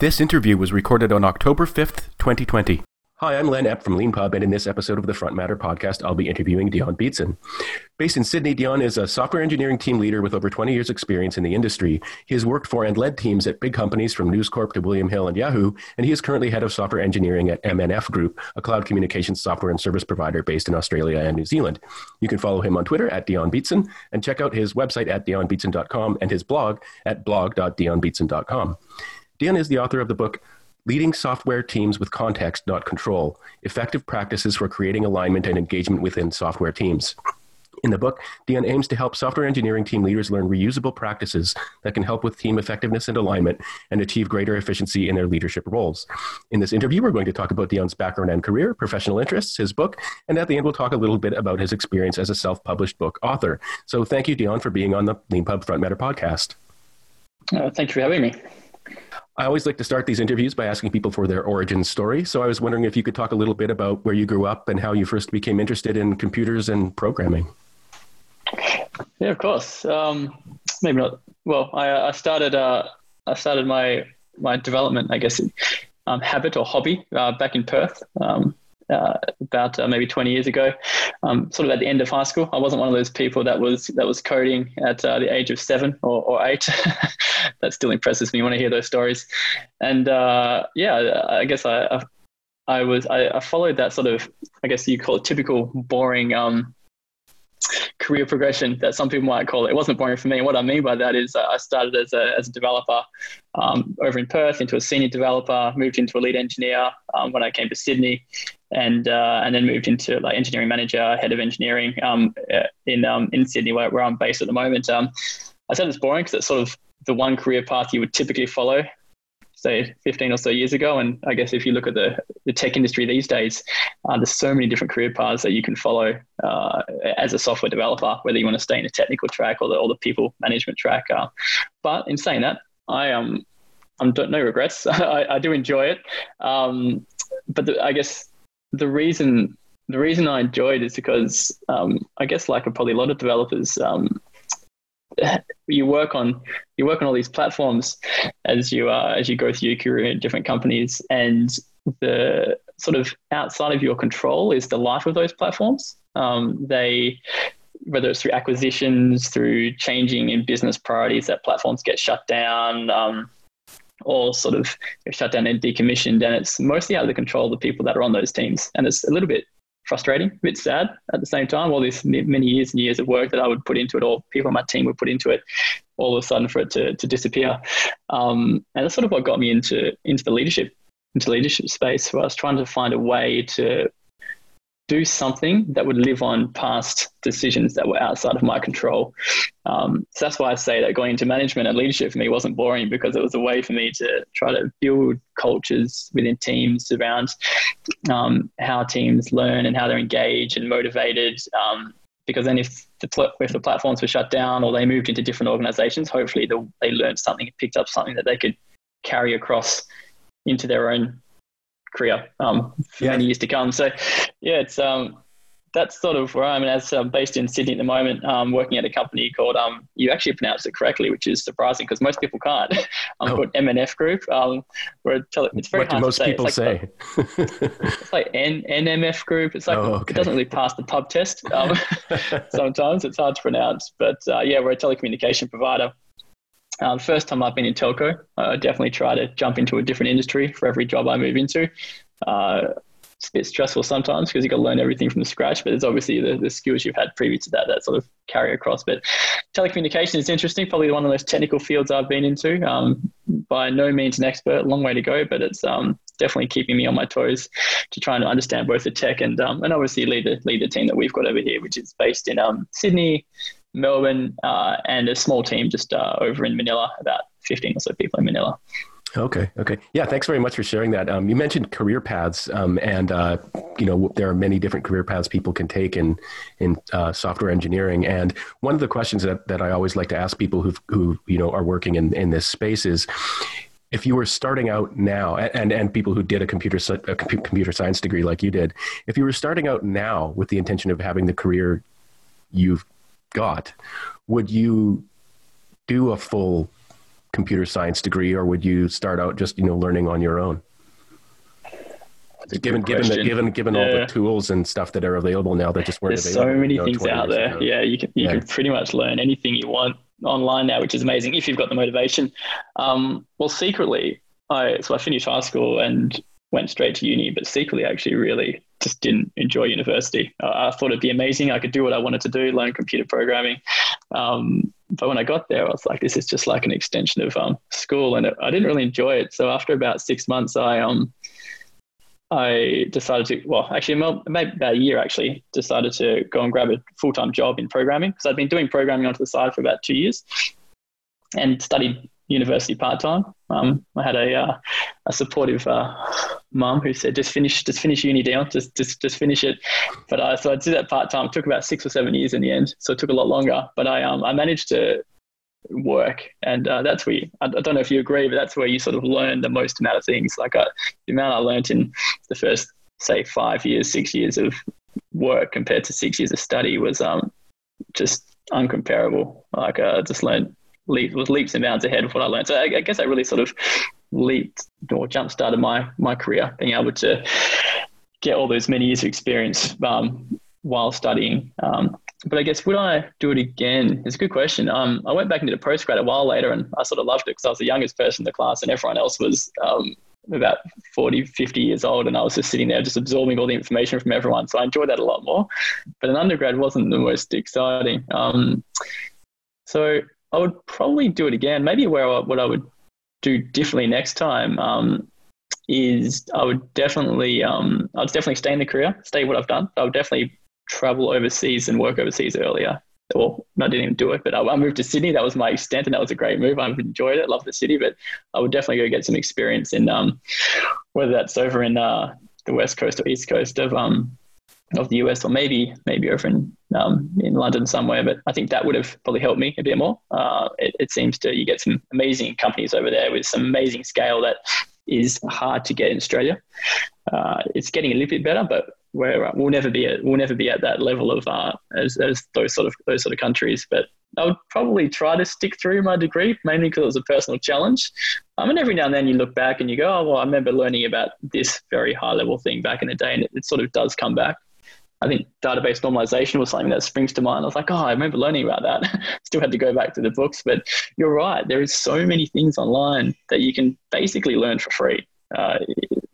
This interview was recorded on October 5th, 2020. Hi, I'm Len Epp from LeanPub, and in this episode of the Front Matter podcast, I'll be interviewing Dion Beatson. Based in Sydney, Dion is a software engineering team leader with over 20 years' experience in the industry. He has worked for and led teams at big companies from News Corp to William Hill and Yahoo, and he is currently head of software engineering at MNF Group, a cloud communications software and service provider based in Australia and New Zealand. You can follow him on Twitter at Dion Beatson and check out his website at dionbeatson.com and his blog at blog.dionbeatson.com. Dion is the author of the book Leading Software Teams with Context, Not Control Effective Practices for Creating Alignment and Engagement Within Software Teams. In the book, Dion aims to help software engineering team leaders learn reusable practices that can help with team effectiveness and alignment and achieve greater efficiency in their leadership roles. In this interview, we're going to talk about Dion's background and career, professional interests, his book, and at the end, we'll talk a little bit about his experience as a self published book author. So thank you, Dion, for being on the LeanPub Front Matter podcast. Uh, thank you for having me. I always like to start these interviews by asking people for their origin story. So I was wondering if you could talk a little bit about where you grew up and how you first became interested in computers and programming. Yeah, of course. Um, maybe not. Well, I, I started. Uh, I started my my development, I guess, um, habit or hobby uh, back in Perth. Um, uh, about uh, maybe 20 years ago, um, sort of at the end of high school. I wasn't one of those people that was that was coding at uh, the age of seven or, or eight. that still impresses me when I hear those stories. And uh, yeah, I guess I, I, was I, I, followed that sort of I guess you call it typical boring um, career progression that some people might call it. It wasn't boring for me. What I mean by that is uh, I started as a, as a developer um, over in Perth into a senior developer, moved into a lead engineer um, when I came to Sydney, and uh, and then moved into like engineering manager, head of engineering um, uh, in um, in Sydney where, where I'm based at the moment. Um, I said it's boring because it's sort of the one career path you would typically follow say 15 or so years ago. And I guess if you look at the, the tech industry these days, uh, there's so many different career paths that you can follow uh, as a software developer, whether you want to stay in a technical track or the, or the people management track. Uh, but in saying that, I um, I'm no regrets. I, I, do enjoy it. Um, but the, I guess the reason the reason I enjoyed is because um, I guess like probably a lot of developers, um, you work on you work on all these platforms as you uh, as you go through your career in different companies, and the sort of outside of your control is the life of those platforms. Um, they whether it's through acquisitions, through changing in business priorities, that platforms get shut down. Or sort of shut down and decommissioned, and it's mostly out of the control of the people that are on those teams. And it's a little bit frustrating, a bit sad at the same time. All these many years and years of work that I would put into it, or people on my team would put into it, all of a sudden for it to, to disappear. Um, and that's sort of what got me into into the leadership into leadership space. Where I was trying to find a way to do something that would live on past decisions that were outside of my control. Um, so that's why I say that going into management and leadership for me wasn't boring because it was a way for me to try to build cultures within teams around um, how teams learn and how they're engaged and motivated. Um, because then if the, if the platforms were shut down or they moved into different organizations, hopefully the, they learned something, picked up something that they could carry across into their own career um, for yeah. many years to come. So, yeah, it's um, that's sort of where I'm. And as I'm based in Sydney at the moment, um, working at a company called um, you actually pronounced it correctly, which is surprising because most people can't. I'm um, oh. called MNF Group. Um, we're tele- it's very what hard do most to say. people it's like, say? it's like N- NMF Group. It's like oh, okay. it doesn't really pass the pub test. Um, sometimes it's hard to pronounce, but uh, yeah, we're a telecommunication provider. Uh, the first time I've been in telco, I definitely try to jump into a different industry for every job I move into. Uh, it's a bit stressful sometimes because you've got to learn everything from scratch, but there's obviously the, the skills you've had previous to that that sort of carry across. But telecommunication is interesting, probably one of the most technical fields I've been into. Um, by no means an expert, long way to go, but it's um, definitely keeping me on my toes to try and understand both the tech and um, and obviously lead the lead the team that we've got over here, which is based in um, Sydney, Melbourne, uh, and a small team just uh, over in Manila, about 15 or so people in Manila. Okay. Okay. Yeah. Thanks very much for sharing that. Um, you mentioned career paths, um, and uh, you know there are many different career paths people can take in in uh, software engineering. And one of the questions that, that I always like to ask people who who you know are working in in this space is, if you were starting out now, and and people who did a computer a computer science degree like you did, if you were starting out now with the intention of having the career you've got, would you do a full computer science degree, or would you start out just you know learning on your own? Given given the, given given yeah. all the tools and stuff that are available now that just weren't There's available. so many you know, things out there. Ago. Yeah, you can you yeah. can pretty much learn anything you want online now, which is amazing if you've got the motivation. Um, well, secretly, I so I finished high school and went straight to uni, but secretly, I actually really just didn't enjoy university. Uh, I thought it'd be amazing. I could do what I wanted to do, learn computer programming. Um, but when I got there, I was like, this is just like an extension of um, school, and it, I didn't really enjoy it. So after about six months, I um, I decided to, well, actually, maybe about a year actually, decided to go and grab a full time job in programming because I'd been doing programming onto the side for about two years and studied university part time. Um, I had a uh, a supportive uh, mum who said, "Just finish, just finish uni down, just just just finish it." But I so I did that part time. It took about six or seven years in the end, so it took a lot longer. But I um I managed to work, and uh, that's where you, I, I, don't know if you agree, but that's where you sort of learn the most amount of things. Like uh, the amount I learned in the first say five years, six years of work compared to six years of study was um just uncomparable. Like uh, I just learned was leaps and bounds ahead of what I learned. So I, I guess I really sort of leaped or jump started my my career, being able to get all those many years of experience um, while studying. Um, but I guess would I do it again? It's a good question. Um, I went back did a postgrad a while later, and I sort of loved it because I was the youngest person in the class, and everyone else was um, about 40, 50 years old, and I was just sitting there just absorbing all the information from everyone. So I enjoyed that a lot more. But an undergrad wasn't the most exciting. Um, so I would probably do it again. Maybe where I, what I would do differently next time um, is I would definitely um, I'd definitely stay in the career, stay what I've done. I would definitely travel overseas and work overseas earlier. Well, I didn't even do it, but I, I moved to Sydney. That was my extent, and that was a great move. I've enjoyed it, love the city, but I would definitely go get some experience in um, whether that's over in uh, the west coast or east coast of um, of the US, or maybe maybe over in um, in London somewhere. But I think that would have probably helped me a bit more. Uh, it, it, seems to you get some amazing companies over there with some amazing scale that is hard to get in Australia. Uh, it's getting a little bit better, but we're, we'll never be at we'll never be at that level of uh, as, as those sort of those sort of countries. But I would probably try to stick through my degree, mainly because it was a personal challenge. Um, and every now and then you look back and you go, oh, well, I remember learning about this very high level thing back in the day, and it, it sort of does come back. I think database normalization was something that springs to mind. I was like, oh, I remember learning about that. Still had to go back to the books, but you're right. There is so many things online that you can basically learn for free. Uh,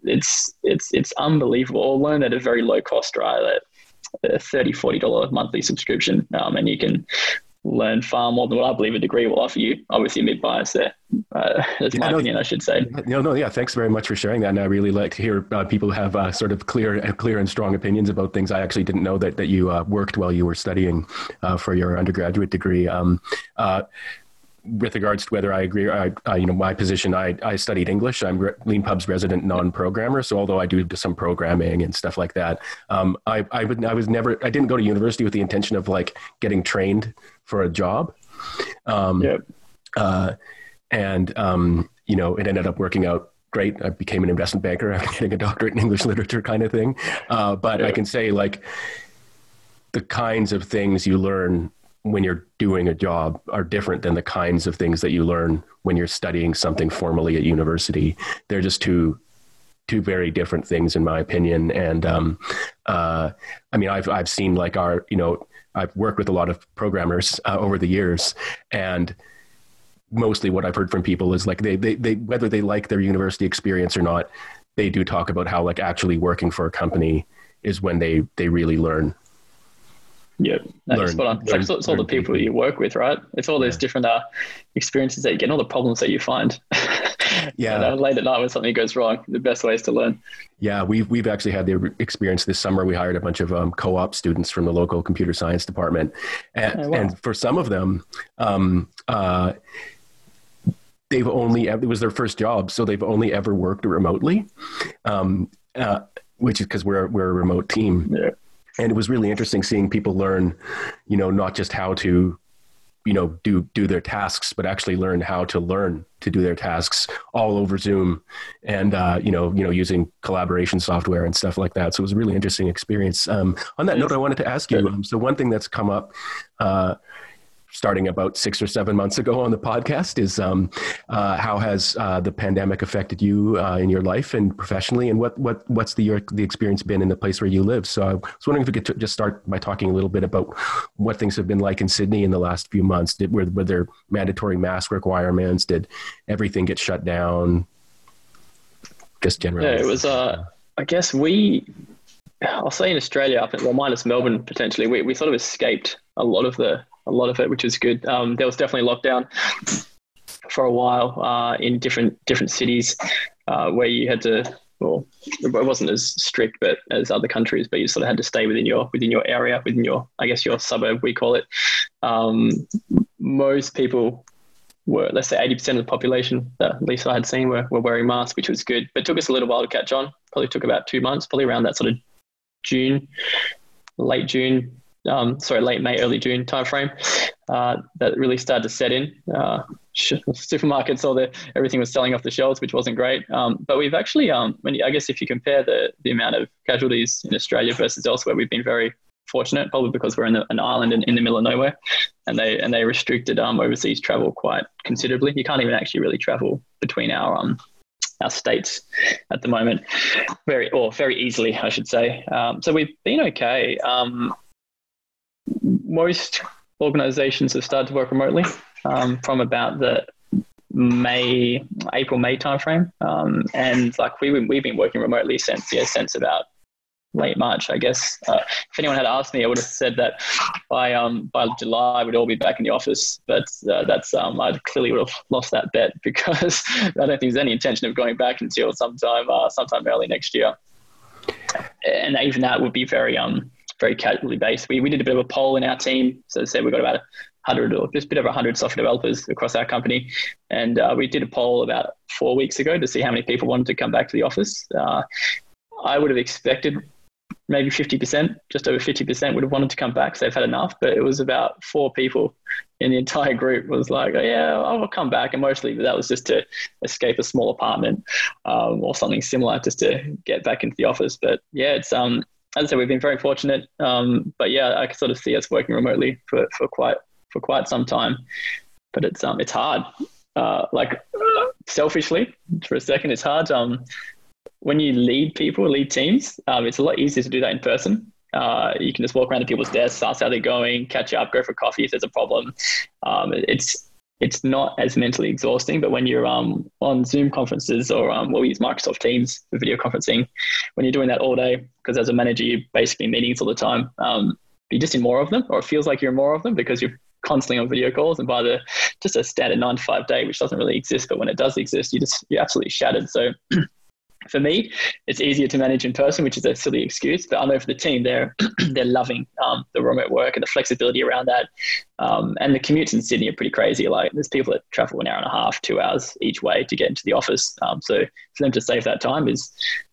it's it's it's unbelievable. Or learn at a very low cost, right? At a 30 40 dollar monthly subscription, um, and you can learn far more than what I believe a degree will offer you. Obviously, a bit biased there. Uh, that's yeah, my no, opinion, I should say. No, no, yeah. Thanks very much for sharing that. And I really like to hear uh, people have uh, sort of clear, clear and strong opinions about things. I actually didn't know that that you uh, worked while you were studying uh, for your undergraduate degree. Um, uh, with regards to whether I agree, I, I, you know, my position, I, I studied English. I'm Leanpub's resident non-programmer. So although I do some programming and stuff like that, um, I, I, would, I was never, I didn't go to university with the intention of like getting trained for a job. Um, yep. Uh, and, um, you know, it ended up working out great. I became an investment banker after getting a doctorate in English literature kind of thing. Uh, but yep. I can say like the kinds of things you learn when you're doing a job are different than the kinds of things that you learn when you're studying something formally at university. They're just two two very different things in my opinion. And um, uh, I mean, I've I've seen like our you know I've worked with a lot of programmers uh, over the years, and mostly what I've heard from people is like they, they, they whether they like their university experience or not, they do talk about how like actually working for a company is when they they really learn. Yeah, no, spot on. It's, learn, like, it's all the people you work with, right? It's all those yeah. different uh, experiences that you get, and all the problems that you find. yeah. And, uh, late at night when something goes wrong, the best ways to learn. Yeah, we've, we've actually had the experience this summer. We hired a bunch of um, co op students from the local computer science department. And, oh, wow. and for some of them, um, uh, they've only, it was their first job, so they've only ever worked remotely, um, uh, which is because we're, we're a remote team. Yeah. And it was really interesting seeing people learn, you know, not just how to you know do do their tasks but actually learn how to learn to do their tasks all over zoom and uh, you know you know using collaboration software and stuff like that. So it was a really interesting experience. Um, on that note i wanted to ask you um, so one thing that's come up uh, starting about six or seven months ago on the podcast is um, uh, how has uh, the pandemic affected you uh, in your life and professionally, and what what what's the your, the experience been in the place where you live? So I was wondering if we could just start by talking a little bit about what things have been like in Sydney in the last few months. Did were, were there mandatory mask requirements? Did everything get shut down? Just generally, yeah, it was. Uh, I guess we I'll say in Australia, up well, minus Melbourne potentially, we, we sort of escaped a lot of the a lot of it, which was good. Um, there was definitely lockdown for a while uh, in different different cities uh, where you had to. Well, it wasn't as strict, but as other countries, but you sort of had to stay within your within your area, within your I guess your suburb, we call it. Um, most people were, let's say, 80% of the population, that at least I had seen, were, were wearing masks, which was good. But it took us a little while to catch on. Probably took about two months, probably around that sort of June, late June, um, sorry, late May, early June timeframe, uh, that really started to set in. Uh, supermarkets saw that everything was selling off the shelves, which wasn't great. Um, but we've actually, um, when I guess if you compare the the amount of casualties in Australia versus elsewhere, we've been very fortunate, probably because we're in the, an island in, in the middle of nowhere, and they and they restricted um, overseas travel quite considerably. You can't even actually really travel between our um, our states at the moment, very or very easily, I should say. Um, so we've been okay. Um, most organizations have started to work remotely um, from about the May, April, May timeframe. Um, and like we, we've been working remotely since, yeah, since about late March, I guess. Uh, if anyone had asked me, I would have said that by um, by July we'd all be back in the office. But uh, that's um, I clearly would have lost that bet because I don't think there's any intention of going back until sometime uh, sometime early next year. And even that would be very um very casually based. We, we did a bit of a poll in our team. So I said we've got about 100 or just a bit over 100 software developers across our company. And uh, we did a poll about four weeks ago to see how many people wanted to come back to the office. Uh, I would have expected maybe 50%, just over 50% would have wanted to come back. So they've had enough, but it was about four people in the entire group was like, oh, yeah, I'll come back. And mostly that was just to escape a small apartment um, or something similar just to get back into the office. But yeah, it's, um, as I said, we've been very fortunate. Um, but yeah, I can sort of see us working remotely for, for quite for quite some time. But it's um it's hard. Uh, like selfishly, for a second, it's hard. Um, when you lead people, lead teams, um, it's a lot easier to do that in person. Uh, you can just walk around to people's desks, ask how they're going, catch up, go for coffee if there's a problem. Um, it's it's not as mentally exhausting. But when you're um, on Zoom conferences or um, we'll use Microsoft Teams for video conferencing, when you're doing that all day, because as a manager, you're basically meetings all the time, um, you're just in more of them, or it feels like you're in more of them because you're constantly on video calls. And by the just a standard nine to five day, which doesn't really exist, but when it does exist, you just you're absolutely shattered. So for me, it's easier to manage in person, which is a silly excuse. But I know for the team, they're they're loving um, the remote work and the flexibility around that. Um, and the commutes in Sydney are pretty crazy. Like there's people that travel an hour and a half, two hours each way to get into the office. Um, so for them to save that time is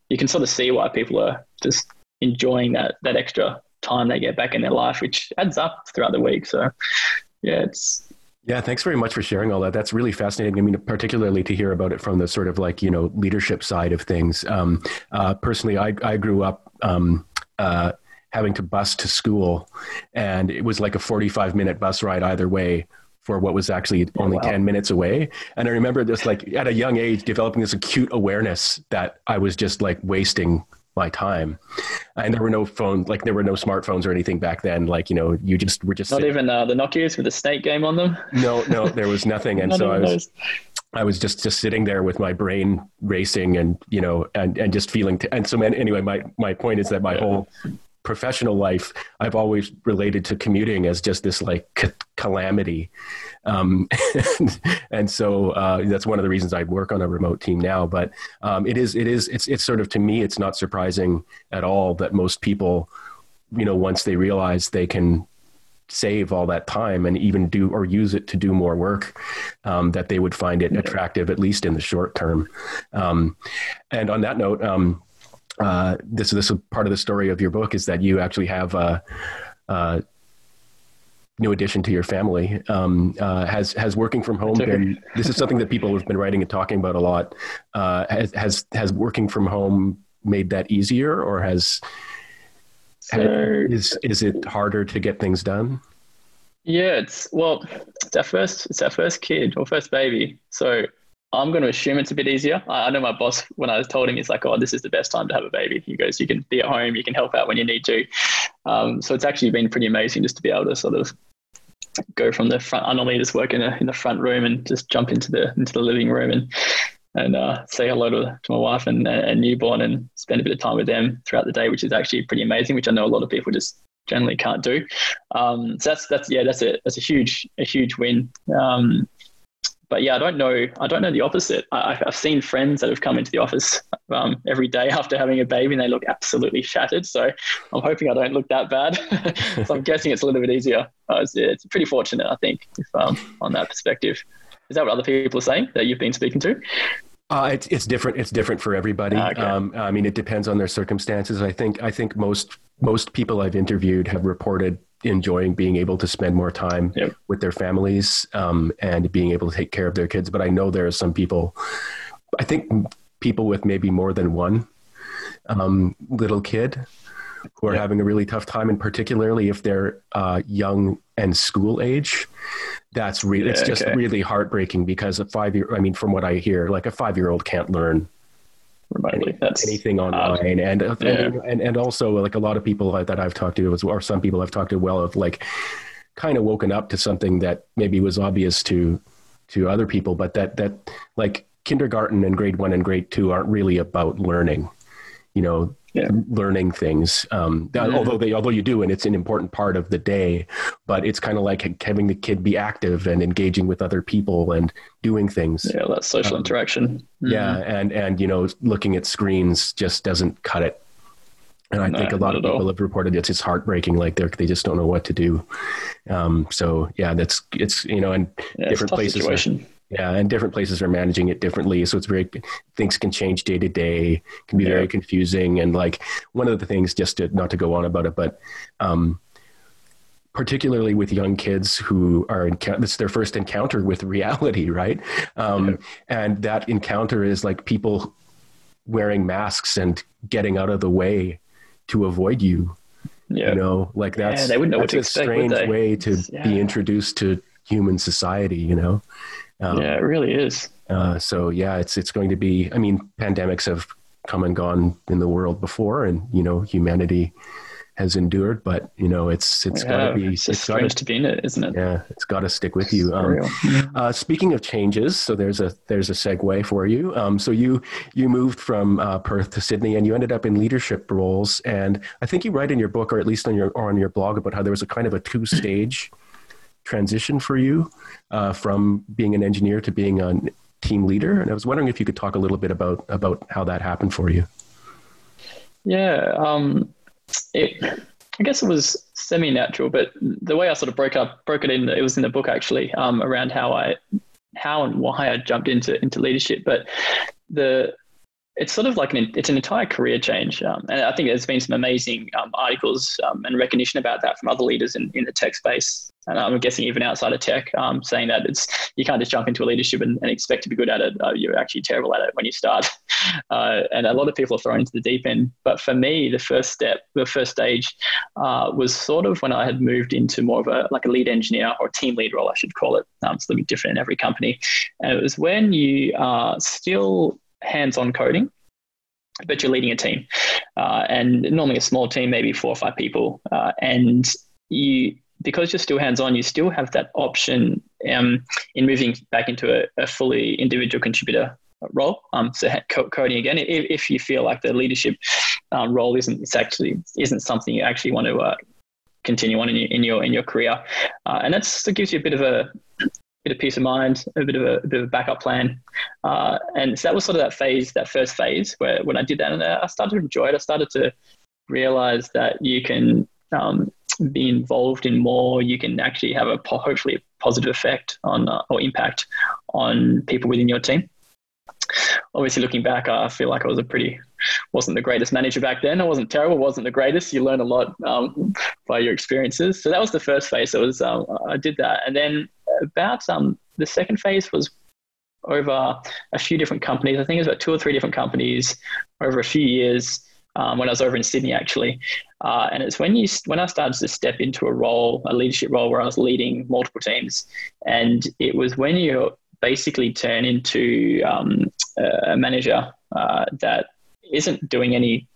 you can sort of see why people are just enjoying that that extra time they get back in their life, which adds up throughout the week. So yeah, it's yeah, thanks very much for sharing all that. That's really fascinating. I mean, particularly to hear about it from the sort of like, you know, leadership side of things. Um, uh, personally, I, I grew up um, uh, having to bus to school, and it was like a 45 minute bus ride either way for what was actually oh, only oh, wow. 10 minutes away. And I remember this, like, at a young age, developing this acute awareness that I was just like wasting my time. And there were no phones, like there were no smartphones or anything back then. Like, you know, you just were just not sitting. even uh, the Nokia's with the snake game on them. No, no, there was nothing. And so I was, those. I was just, just sitting there with my brain racing and, you know, and, and just feeling, t- and so man, anyway, my, my point is that my yeah. whole professional life, I've always related to commuting as just this like c- calamity. Um, and, and, so uh, that's one of the reasons I work on a remote team now. But um, it is, it is, it's, it's sort of to me, it's not surprising at all that most people, you know, once they realize they can save all that time and even do or use it to do more work, um, that they would find it attractive, at least in the short term. Um, and on that note, um, uh, this this is part of the story of your book is that you actually have a, a new addition to your family. Um, uh, has has working from home been? This is something that people have been writing and talking about a lot. Uh, has has has working from home made that easier, or has, so, has is is it harder to get things done? Yeah, it's well, it's our first, it's our first kid or first baby. So I'm going to assume it's a bit easier. I, know my boss, when I was told him, he's like, "Oh, this is the best time to have a baby." He goes, "You can be at home, you can help out when you need to." Um, so it's actually been pretty amazing just to be able to sort of go from the front. I normally just work in, a, in the front room and just jump into the into the living room and and uh, say hello to, to my wife and, and newborn and spend a bit of time with them throughout the day, which is actually pretty amazing. Which I know a lot of people just generally can't do. Um, so that's that's yeah, that's a that's a huge a huge win. Um, but yeah, I don't know. I don't know the opposite. I, have seen friends that have come into the office um, every day after having a baby, and they look absolutely shattered. So I'm hoping I don't look that bad. so I'm guessing it's a little bit easier. Uh, it's, it's, pretty fortunate, I think, if, um, on that perspective. Is that what other people are saying that you've been speaking to? Uh, it's it's different. It's different for everybody. Ah, okay. Um, I mean, it depends on their circumstances. I think I think most most people I've interviewed have reported enjoying being able to spend more time yep. with their families um, and being able to take care of their kids. But I know there are some people, I think people with maybe more than one um, little kid who are yep. having a really tough time, and particularly if they're uh, young and school age. That's really, yeah, it's just okay. really heartbreaking because a five year, I mean, from what I hear, like a five year old can't learn remotely. That's anything uh, online, uh, and, yeah. and and also like a lot of people that I've talked to, or some people I've talked to, well, have like kind of woken up to something that maybe was obvious to to other people, but that that like kindergarten and grade one and grade two aren't really about learning. You know, yeah. learning things. Um, mm-hmm. Although they, although you do, and it's an important part of the day, but it's kind of like having the kid be active and engaging with other people and doing things. Yeah, that social um, interaction. Mm-hmm. Yeah, and and you know, looking at screens just doesn't cut it. And I no, think a lot of people all. have reported it's it's heartbreaking. Like they they just don't know what to do. Um, so yeah, that's it's you know, and yeah, different places. Situation. Yeah, and different places are managing it differently. So it's very things can change day to day, can be yeah. very confusing. And like one of the things, just to not to go on about it, but um, particularly with young kids who are it's their first encounter with reality, right? Um, yeah. And that encounter is like people wearing masks and getting out of the way to avoid you. Yeah. You know, like that's, yeah, they wouldn't know that's a expect, strange way to be introduced to human society, you know? Um, yeah, it really is. Uh, so yeah, it's it's going to be. I mean, pandemics have come and gone in the world before, and you know, humanity has endured. But you know, it's it's yeah, got to be. It's, it's strange gotta, to be in it, isn't it? Yeah, it's got to stick with you. Um, uh, speaking of changes, so there's a there's a segue for you. Um, so you you moved from uh, Perth to Sydney, and you ended up in leadership roles. And I think you write in your book, or at least on your or on your blog, about how there was a kind of a two stage transition for you uh, from being an engineer to being a team leader. And I was wondering if you could talk a little bit about about how that happened for you. Yeah, um, it, I guess it was semi-natural, but the way I sort of broke up broke it in, it was in the book actually um, around how I how and why I jumped into into leadership. But the it's sort of like an it's an entire career change, um, and I think there's been some amazing um, articles um, and recognition about that from other leaders in, in the tech space, and I'm guessing even outside of tech, um, saying that it's you can't just jump into a leadership and, and expect to be good at it. Uh, you're actually terrible at it when you start, uh, and a lot of people are thrown into the deep end. But for me, the first step, the first stage, uh, was sort of when I had moved into more of a like a lead engineer or team lead role, I should call it. Um, it's a little bit different in every company, and it was when you are still hands-on coding, but you're leading a team, uh, and normally a small team, maybe four or five people, uh, and you because you're still hands-on, you still have that option um, in moving back into a, a fully individual contributor role. Um, so coding again, if, if, you feel like the leadership um, role isn't it's actually isn't something you actually want to uh, continue on in your in your in your career, uh, and that's that gives you a bit of a bit of peace of mind, a bit of a, a bit of a backup plan. Uh, and so that was sort of that phase, that first phase where when I did that, and I started to enjoy it. I started to realize that you can um, be involved in more. You can actually have a hopefully a positive effect on uh, or impact on people within your team. Obviously, looking back, I feel like I was a pretty wasn't the greatest manager back then. I wasn't terrible, wasn't the greatest. You learn a lot um, by your experiences. So that was the first phase. So was um, I did that, and then about um, the second phase was over a few different companies. I think it was about two or three different companies over a few years. Um, when I was over in Sydney, actually. Uh, and it's when you when I started to step into a role, a leadership role, where I was leading multiple teams, and it was when you basically turn into um, a manager uh, that isn't doing any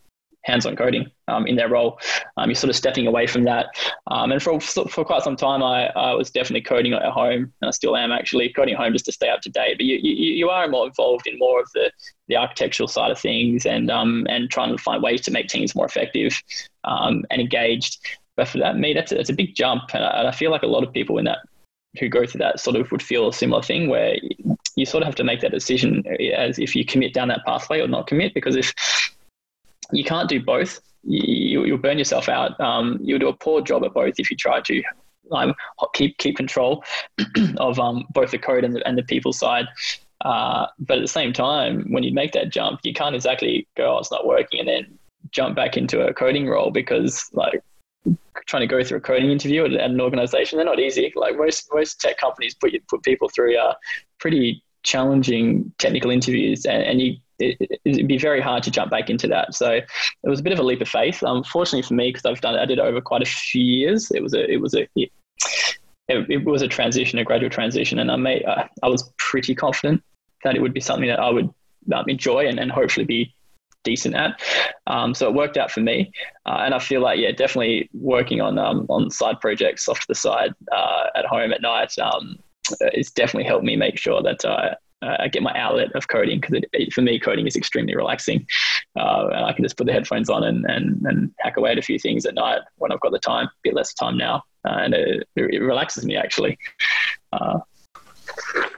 hands-on coding um, in their role. Um, you're sort of stepping away from that. Um, and for, for quite some time, I, I was definitely coding at home, and I still am actually coding at home just to stay up to date. But you, you, you are more involved in more of the, the architectural side of things and, um, and trying to find ways to make teams more effective um, and engaged. But for that, me, that's a, that's a big jump. And I, and I feel like a lot of people in that who go through that sort of would feel a similar thing where you sort of have to make that decision as if you commit down that pathway or not commit because if you can't do both. You, will burn yourself out. Um, you'll do a poor job at both if you try to um, keep keep control of um, both the code and the, and the people side. Uh, but at the same time, when you make that jump, you can't exactly go, "Oh, it's not working," and then jump back into a coding role because, like, trying to go through a coding interview at, at an organization, they're not easy. Like most most tech companies put you, put people through uh, pretty challenging technical interviews, and, and you it, would be very hard to jump back into that. So it was a bit of a leap of faith. Unfortunately for me, because I've done it, I did it over quite a few years. It was a it was a it, it was a transition, a gradual transition, and I made uh, I was pretty confident that it would be something that I would um, enjoy and, and hopefully be decent at. Um, so it worked out for me, uh, and I feel like yeah, definitely working on um, on side projects off to the side uh, at home at night. Um, it's definitely helped me make sure that uh, I get my outlet of coding because for me, coding is extremely relaxing. Uh, and I can just put the headphones on and, and, and hack away at a few things at night when I've got the time, a bit less time now. Uh, and it, it, relaxes me actually. Uh,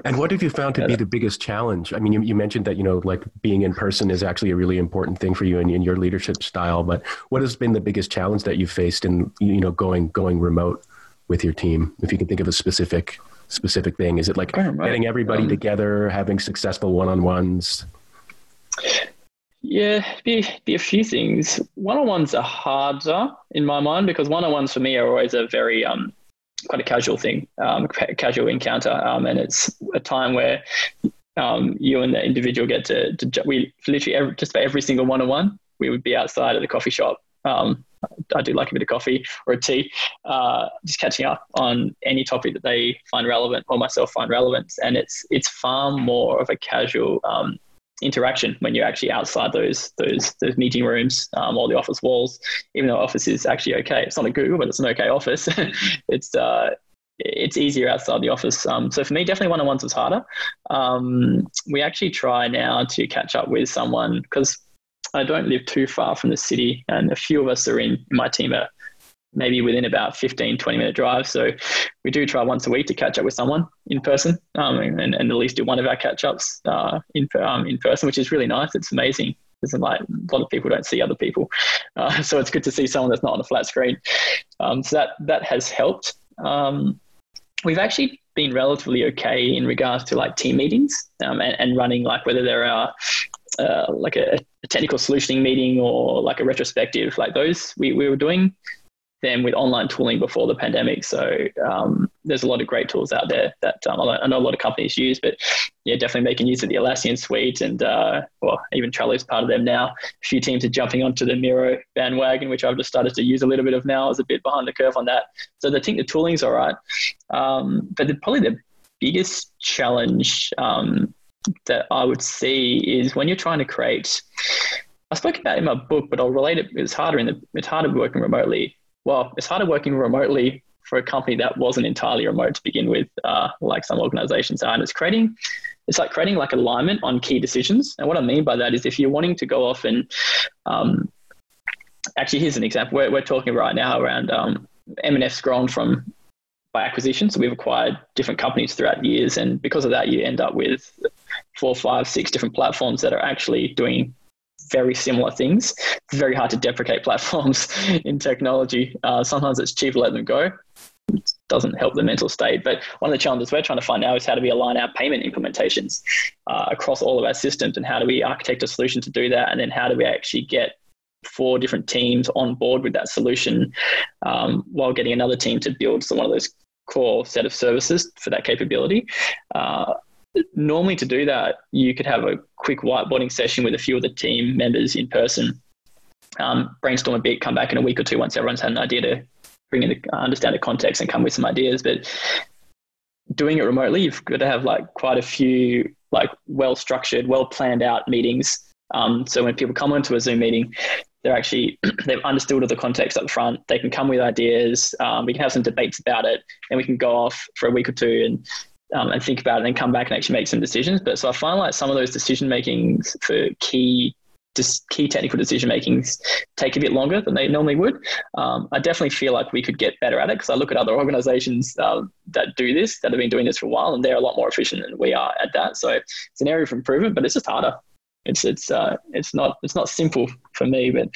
and what have you found to be the biggest challenge? I mean, you, you, mentioned that, you know, like being in person is actually a really important thing for you in, in your leadership style, but what has been the biggest challenge that you've faced in, you know, going, going remote with your team? If you can think of a specific specific thing? Is it like getting everybody um, together, having successful one-on-ones? Yeah, be be a few things. One-on-ones are harder in my mind because one-on-ones for me are always a very um, quite a casual thing, um, casual encounter, um, and it's a time where um, you and the individual get to, to we literally every, just about every single one-on-one we would be outside at the coffee shop um, I do like a bit of coffee or a tea, uh, just catching up on any topic that they find relevant or myself find relevant. And it's it's far more of a casual um, interaction when you're actually outside those those those meeting rooms um, or the office walls. Even though office is actually okay, it's not a Google, but it's an okay office. it's uh, it's easier outside the office. Um, so for me, definitely one on ones was harder. Um, we actually try now to catch up with someone because I don't live too far from the city, and a few of us are in my team are maybe within about 15, 20 minute drive. So we do try once a week to catch up with someone in person um, and, and at least do one of our catch ups uh, in, um, in person, which is really nice. It's amazing. Isn't like a lot of people don't see other people, uh, so it's good to see someone that's not on a flat screen. Um, so that that has helped. Um, we've actually been relatively okay in regards to like team meetings um, and, and, running like whether there are uh, like a, a, technical solutioning meeting or like a retrospective like those we, we were doing them with online tooling before the pandemic. So um, there's a lot of great tools out there that um, I know a lot of companies use but yeah definitely making use of the Atlassian suite and uh, well even Trello is part of them now. A few teams are jumping onto the Miro bandwagon which I've just started to use a little bit of now I was a bit behind the curve on that. So I think the tooling's all right. Um, but the, probably the biggest challenge um, that I would see is when you're trying to create. I spoke about in my book, but I'll relate it. It's harder in the. It's harder working remotely. Well, it's harder working remotely for a company that wasn't entirely remote to begin with, uh, like some organizations are. And it's creating, it's like creating like alignment on key decisions. And what I mean by that is if you're wanting to go off and, um, actually, here's an example. We're, we're talking right now around um, MNF's grown from by acquisition. So we've acquired different companies throughout years. And because of that, you end up with four, five, six different platforms that are actually doing very similar things. It's very hard to deprecate platforms in technology. Uh, sometimes it's cheaper to let them go. It doesn't help the mental state. But one of the challenges we're trying to find now is how do we align our payment implementations uh, across all of our systems and how do we architect a solution to do that? And then how do we actually get four different teams on board with that solution um, while getting another team to build so one of those core set of services for that capability. Uh, normally to do that, you could have a quick whiteboarding session with a few of the team members in person um, brainstorm a bit, come back in a week or two once everyone's had an idea to bring in the understand the context and come with some ideas. But doing it remotely, you've got to have like quite a few like well structured, well planned out meetings. Um, so when people come onto a Zoom meeting, they're actually they've understood all the context up front. They can come with ideas. Um, we can have some debates about it, and we can go off for a week or two and um, and think about it, and come back and actually make some decisions. But so I find like some of those decision makings for key just key technical decision makings take a bit longer than they normally would. Um, I definitely feel like we could get better at it because I look at other organizations um, that do this, that have been doing this for a while, and they're a lot more efficient than we are at that. So it's an area of improvement, but it's just harder. It's it's uh, it's not it's not simple for me, but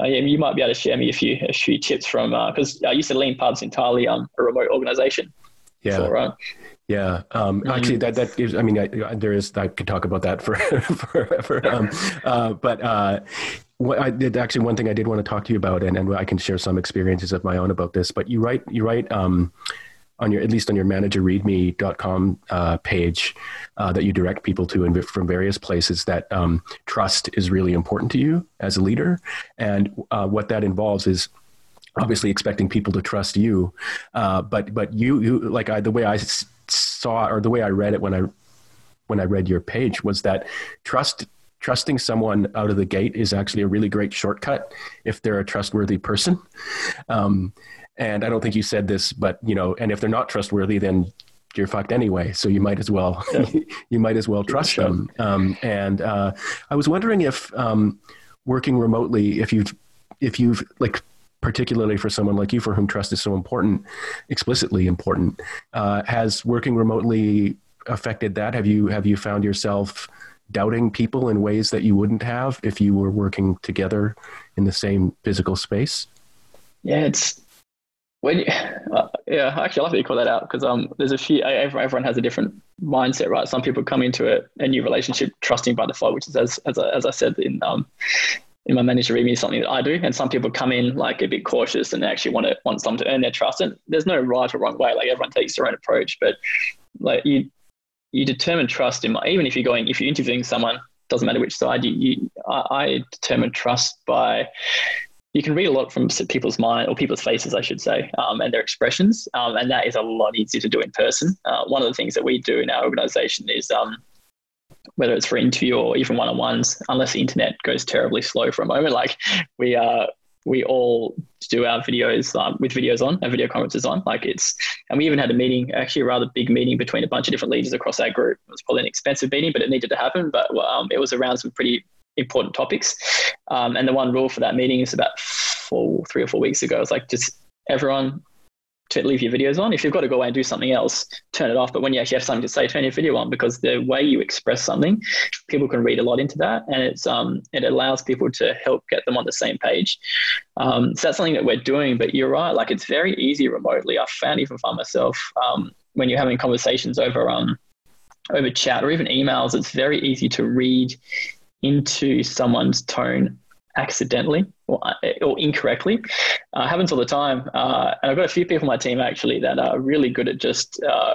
uh, yeah, you might be able to share me a few a few tips from because uh, I used to Leanpub's entirely um, a remote organization. Yeah. Before, right? Yeah, um, mm-hmm. actually, that that gives. I mean, I, there is. I could talk about that for forever. Um, uh, but uh, what I did actually one thing I did want to talk to you about, and, and I can share some experiences of my own about this. But you write you write um, on your at least on your managerreadme.com uh, page uh, that you direct people to and from various places that um, trust is really important to you as a leader, and uh, what that involves is obviously expecting people to trust you, uh, but but you you like I, the way I saw or the way I read it when I when I read your page was that trust trusting someone out of the gate is actually a really great shortcut if they're a trustworthy person. Um, and I don't think you said this, but you know, and if they're not trustworthy, then you're fucked anyway. So you might as well yeah. you might as well trust sure. them. Um, and uh, I was wondering if um, working remotely, if you've if you've like particularly for someone like you for whom trust is so important, explicitly important. Uh, has working remotely affected that? Have you have you found yourself doubting people in ways that you wouldn't have if you were working together in the same physical space? Yeah, it's when you, uh, yeah, actually, I like that you call that out because um, there's a few. Everyone has a different mindset, right? Some people come into a, a new relationship trusting by default, which is as as I, as I said in um in my manager readme is something that I do. And some people come in like a bit cautious and they actually want to want someone to earn their trust. And there's no right or wrong way. Like everyone takes their own approach, but like you you determine trust in my, even if you're going if you're interviewing someone, doesn't matter which side you, you I, I determine trust by you can read a lot from people's mind or people's faces, I should say, um, and their expressions. Um, and that is a lot easier to do in person. Uh, one of the things that we do in our organization is um, whether it's for interview or even one-on-ones, unless the internet goes terribly slow for a moment. Like we uh, we all do our videos um, with videos on, and video conferences on. Like it's, and we even had a meeting, actually a rather big meeting between a bunch of different leaders across our group. It was probably an expensive meeting, but it needed to happen. But um, it was around some pretty important topics. Um, and the one rule for that meeting is about four, three or four weeks ago. It's like just everyone to leave your videos on. If you've got to go away and do something else, turn it off. But when you actually have something to say, turn your video on because the way you express something, people can read a lot into that, and it's um it allows people to help get them on the same page. Um, so that's something that we're doing. But you're right, like it's very easy remotely. I found even for myself um, when you're having conversations over um over chat or even emails, it's very easy to read into someone's tone accidentally or, or incorrectly. Uh, happens all the time. Uh, and I've got a few people on my team actually that are really good at just uh,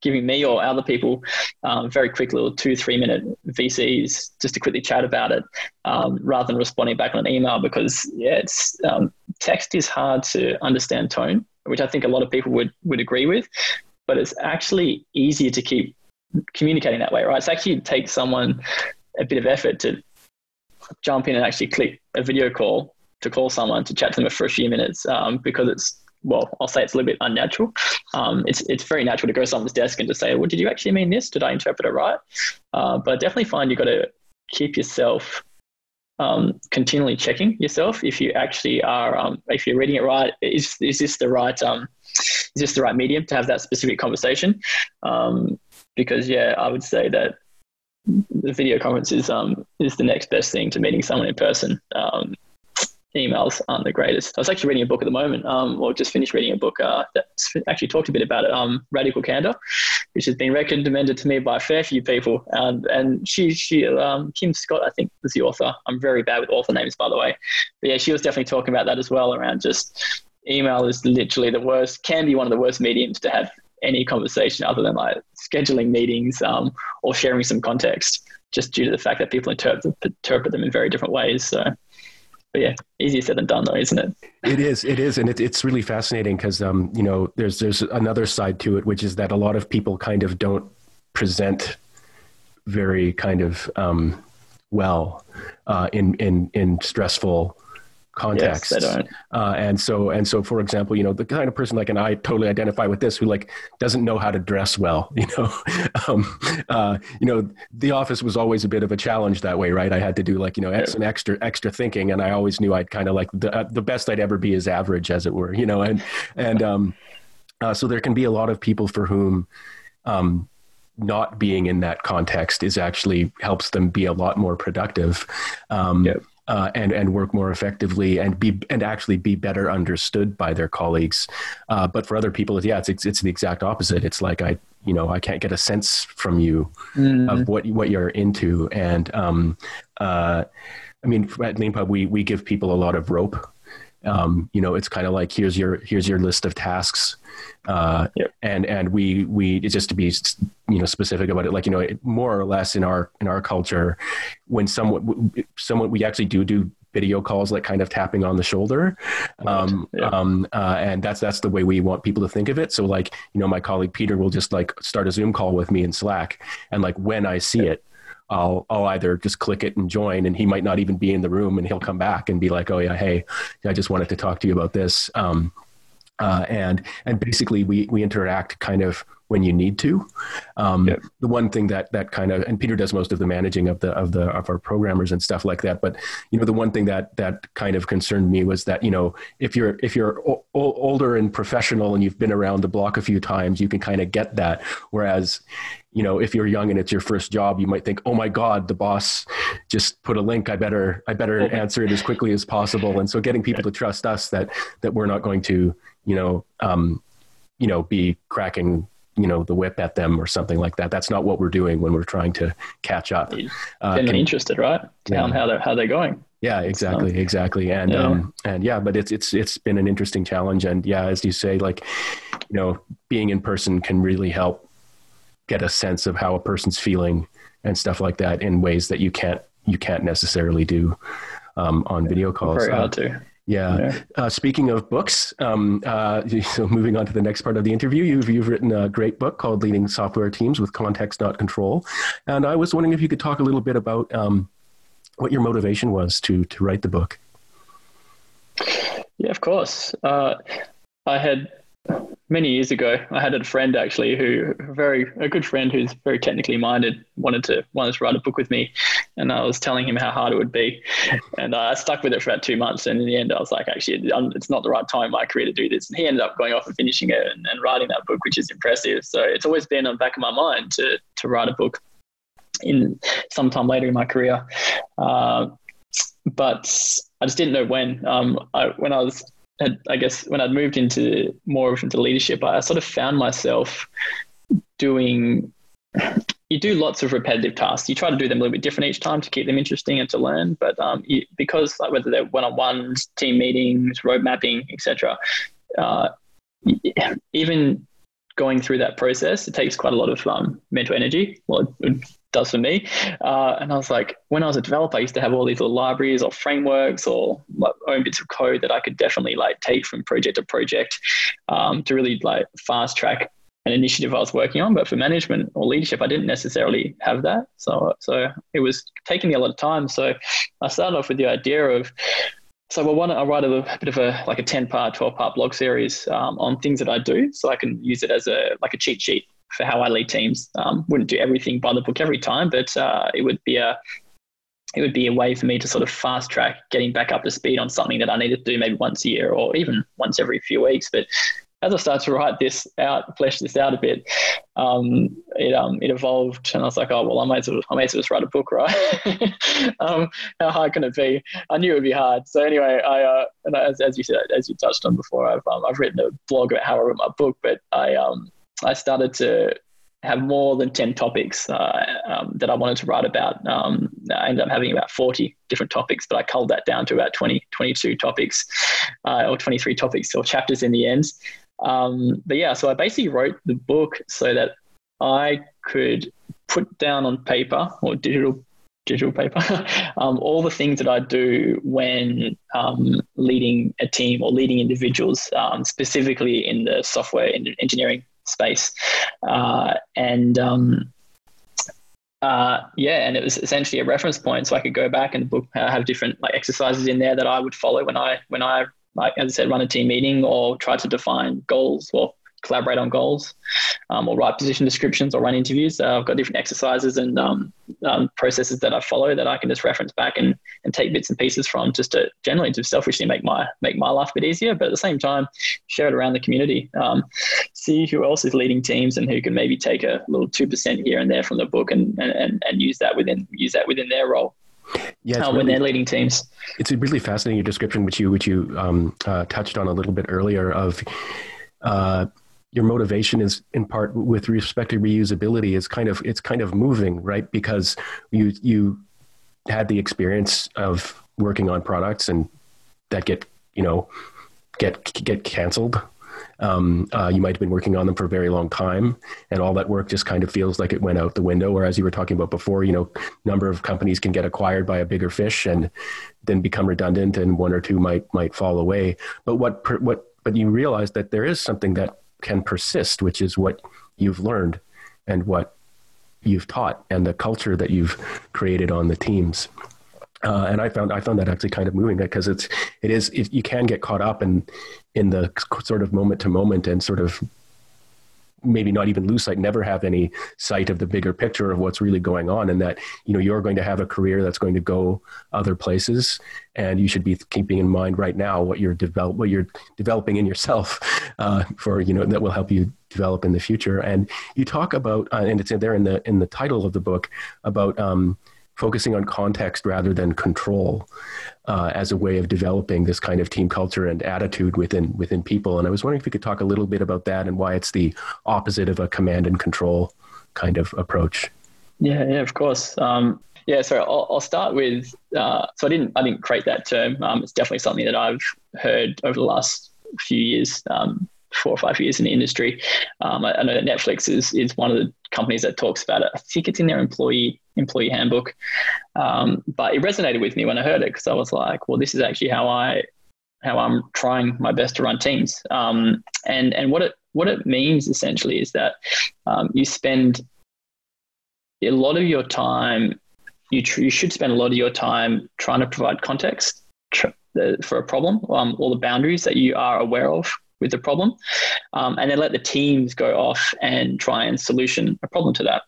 giving me or other people um, very quick little two, three minute VCs just to quickly chat about it um, rather than responding back on an email because, yeah, it's um, text is hard to understand tone, which I think a lot of people would, would agree with, but it's actually easier to keep communicating that way, right? It's actually takes someone a bit of effort to jump in and actually click a video call to call someone to chat to them for a few minutes um, because it's well, I'll say it's a little bit unnatural. Um, it's it's very natural to go to someone's desk and to say, "Well, did you actually mean this? Did I interpret it right?" Uh, but I definitely find you've got to keep yourself um, continually checking yourself if you actually are um, if you're reading it right. Is is this the right um, is this the right medium to have that specific conversation? Um, because yeah, I would say that the video conference is um is the next best thing to meeting someone in person. Um, emails aren't the greatest. I was actually reading a book at the moment, um, or just finished reading a book uh, that actually talked a bit about it, um, Radical Candor, which has been recommended to me by a fair few people. Um, and she, she um, Kim Scott, I think, was the author. I'm very bad with author names, by the way. But yeah, she was definitely talking about that as well around just email is literally the worst, can be one of the worst mediums to have any conversation other than like scheduling meetings um, or sharing some context, just due to the fact that people interpret, interpret them in very different ways. So, but yeah, easier said than done, though, isn't it? It is. It is, and it, it's really fascinating because um, you know there's there's another side to it, which is that a lot of people kind of don't present very kind of um, well uh, in in in stressful context. Yes, uh, and so and so, for example, you know, the kind of person like, and I totally identify with this, who like doesn't know how to dress well. You know, um, uh, you know, the office was always a bit of a challenge that way, right? I had to do like you know some extra extra thinking, and I always knew I'd kind of like the uh, the best I'd ever be is average, as it were. You know, and and um, uh, so there can be a lot of people for whom. Um, not being in that context is actually helps them be a lot more productive. Um, yep uh, and and work more effectively and be and actually be better understood by their colleagues. Uh, but for other people, yeah, it's it's the exact opposite. It's like I you know I can't get a sense from you mm. of what what you're into, and um, uh, I mean at Leanpub we we give people a lot of rope. Um, you know, it's kind of like here's your here's your list of tasks uh, yep. and and we we it's just to be you know specific about it like you know more or less in our in our culture when someone someone we actually do do video calls like kind of tapping on the shoulder um, yeah. um, uh, and that's that's the way we want people to think of it so like you know my colleague peter will just like start a zoom call with me in slack and like when i see yeah. it I'll I'll either just click it and join, and he might not even be in the room, and he'll come back and be like, "Oh yeah, hey, I just wanted to talk to you about this." Um, uh, and and basically we we interact kind of when you need to. Um, yep. The one thing that that kind of and Peter does most of the managing of the of the of our programmers and stuff like that. But you know the one thing that that kind of concerned me was that you know if you're if you're o- older and professional and you've been around the block a few times, you can kind of get that. Whereas you know if you're young and it's your first job you might think oh my god the boss just put a link i better i better answer it as quickly as possible and so getting people to trust us that that we're not going to you know, um, you know, be cracking, you know, the whip at them or something like that. That's not what we're doing when we're trying to catch up. Uh, Getting interested, right? Tell yeah. them how they're how they're going. Yeah, exactly, exactly, and yeah. um, and yeah, but it's it's it's been an interesting challenge, and yeah, as you say, like, you know, being in person can really help get a sense of how a person's feeling and stuff like that in ways that you can't you can't necessarily do um, on video calls. Very hard uh, to. Yeah. yeah. Uh, speaking of books, um, uh, so moving on to the next part of the interview, you've, you've written a great book called Leading Software Teams with Context, Not Control. And I was wondering if you could talk a little bit about um, what your motivation was to, to write the book. Yeah, of course. Uh, I had many years ago, I had a friend actually who very a good friend who's very technically minded wanted to wanted to write a book with me, and I was telling him how hard it would be, and I stuck with it for about two months, and in the end, I was like, actually, it's not the right time in my career to do this, and he ended up going off and finishing it and, and writing that book, which is impressive. So it's always been on the back of my mind to to write a book in sometime later in my career. Uh, but I just didn't know when. Um, I, when I was had, I guess when I'd moved into more of into leadership, I sort of found myself doing. You do lots of repetitive tasks. You try to do them a little bit different each time to keep them interesting and to learn. But um, you, because like whether they're one-on-ones, team meetings, road mapping, etc., uh, even going through that process, it takes quite a lot of um, mental energy. Well, it, does for me. Uh, and I was like, when I was a developer, I used to have all these little libraries or frameworks or my own bits of code that I could definitely like take from project to project um, to really like fast track an initiative I was working on. But for management or leadership, I didn't necessarily have that. So, so it was taking me a lot of time. So I started off with the idea of so I want to write a, a, bit of a like a 10 part, 12 part blog series um, on things that I do so I can use it as a like a cheat sheet for how I lead teams. Um, wouldn't do everything by the book every time, but uh, it would be a it would be a way for me to sort of fast track getting back up to speed on something that I need to do maybe once a year or even once every few weeks. But as I started to write this out, flesh this out a bit, um, it um, it evolved, and I was like, oh well, I might as well, I might as well just write a book, right? um, how hard can it be? I knew it would be hard. So anyway, I uh, and as, as you said, as you touched on before, I've um, I've written a blog about how I wrote my book, but I um I started to have more than 10 topics uh, um, that I wanted to write about. Um, I ended up having about 40 different topics, but I culled that down to about 20, 22 topics uh, or 23 topics or chapters in the end. Um, but yeah, so I basically wrote the book so that I could put down on paper or digital digital paper. um, all the things that I do when um, leading a team or leading individuals, um, specifically in the software engineering space, uh, and um, uh, yeah, and it was essentially a reference point, so I could go back and the book, uh, have different like exercises in there that I would follow when I when I like as I said run a team meeting or try to define goals. Or collaborate on goals um, or write position descriptions or run interviews. Uh, I've got different exercises and um, um, processes that I follow that I can just reference back and, and take bits and pieces from just to generally to selfishly make my make my life a bit easier, but at the same time share it around the community. Um, see who else is leading teams and who can maybe take a little two percent here and there from the book and, and, and use that within use that within their role. Yeah, uh, when they're leading teams. It's a really fascinating description, which you which you um, uh, touched on a little bit earlier of uh, your motivation is in part with respect to reusability is kind of it's kind of moving right? Because you you had the experience of working on products and that get you know get get canceled. Um, uh, you might have been working on them for a very long time and all that work just kind of feels like it went out the window. Whereas you were talking about before you know number of companies can get acquired by a bigger fish and then become redundant and one or two might might fall away. But what what but you realize that there is something that can persist, which is what you've learned and what you've taught and the culture that you've created on the teams. Uh, and I found I found that actually kind of moving because it's it is it, you can get caught up in in the sort of moment to moment and sort of maybe not even lose sight, never have any sight of the bigger picture of what's really going on, and that you know you're going to have a career that's going to go other places, and you should be keeping in mind right now what you're develop what you're developing in yourself uh, for you know that will help you develop in the future. And you talk about, uh, and it's there in the in the title of the book about. Um, focusing on context rather than control uh, as a way of developing this kind of team culture and attitude within within people. And I was wondering if you could talk a little bit about that and why it's the opposite of a command and control kind of approach. Yeah, yeah, of course. Um, yeah, so I'll, I'll start with. Uh, so I didn't I didn't create that term. Um, it's definitely something that I've heard over the last few years. Um, four or five years in the industry. Um, I, I, know that Netflix is is one of the companies that talks about it. I think it's in their employee employee handbook, um, but it resonated with me when I heard it because I was like, well, this is actually how I how I'm trying my best to run teams. Um, and and what it what it means essentially is that um, you spend a lot of your time. You, tr- you should spend a lot of your time trying to provide context tr- for a problem, um, all the boundaries that you are aware of with the problem, um, and then let the teams go off and try and solution a problem to that.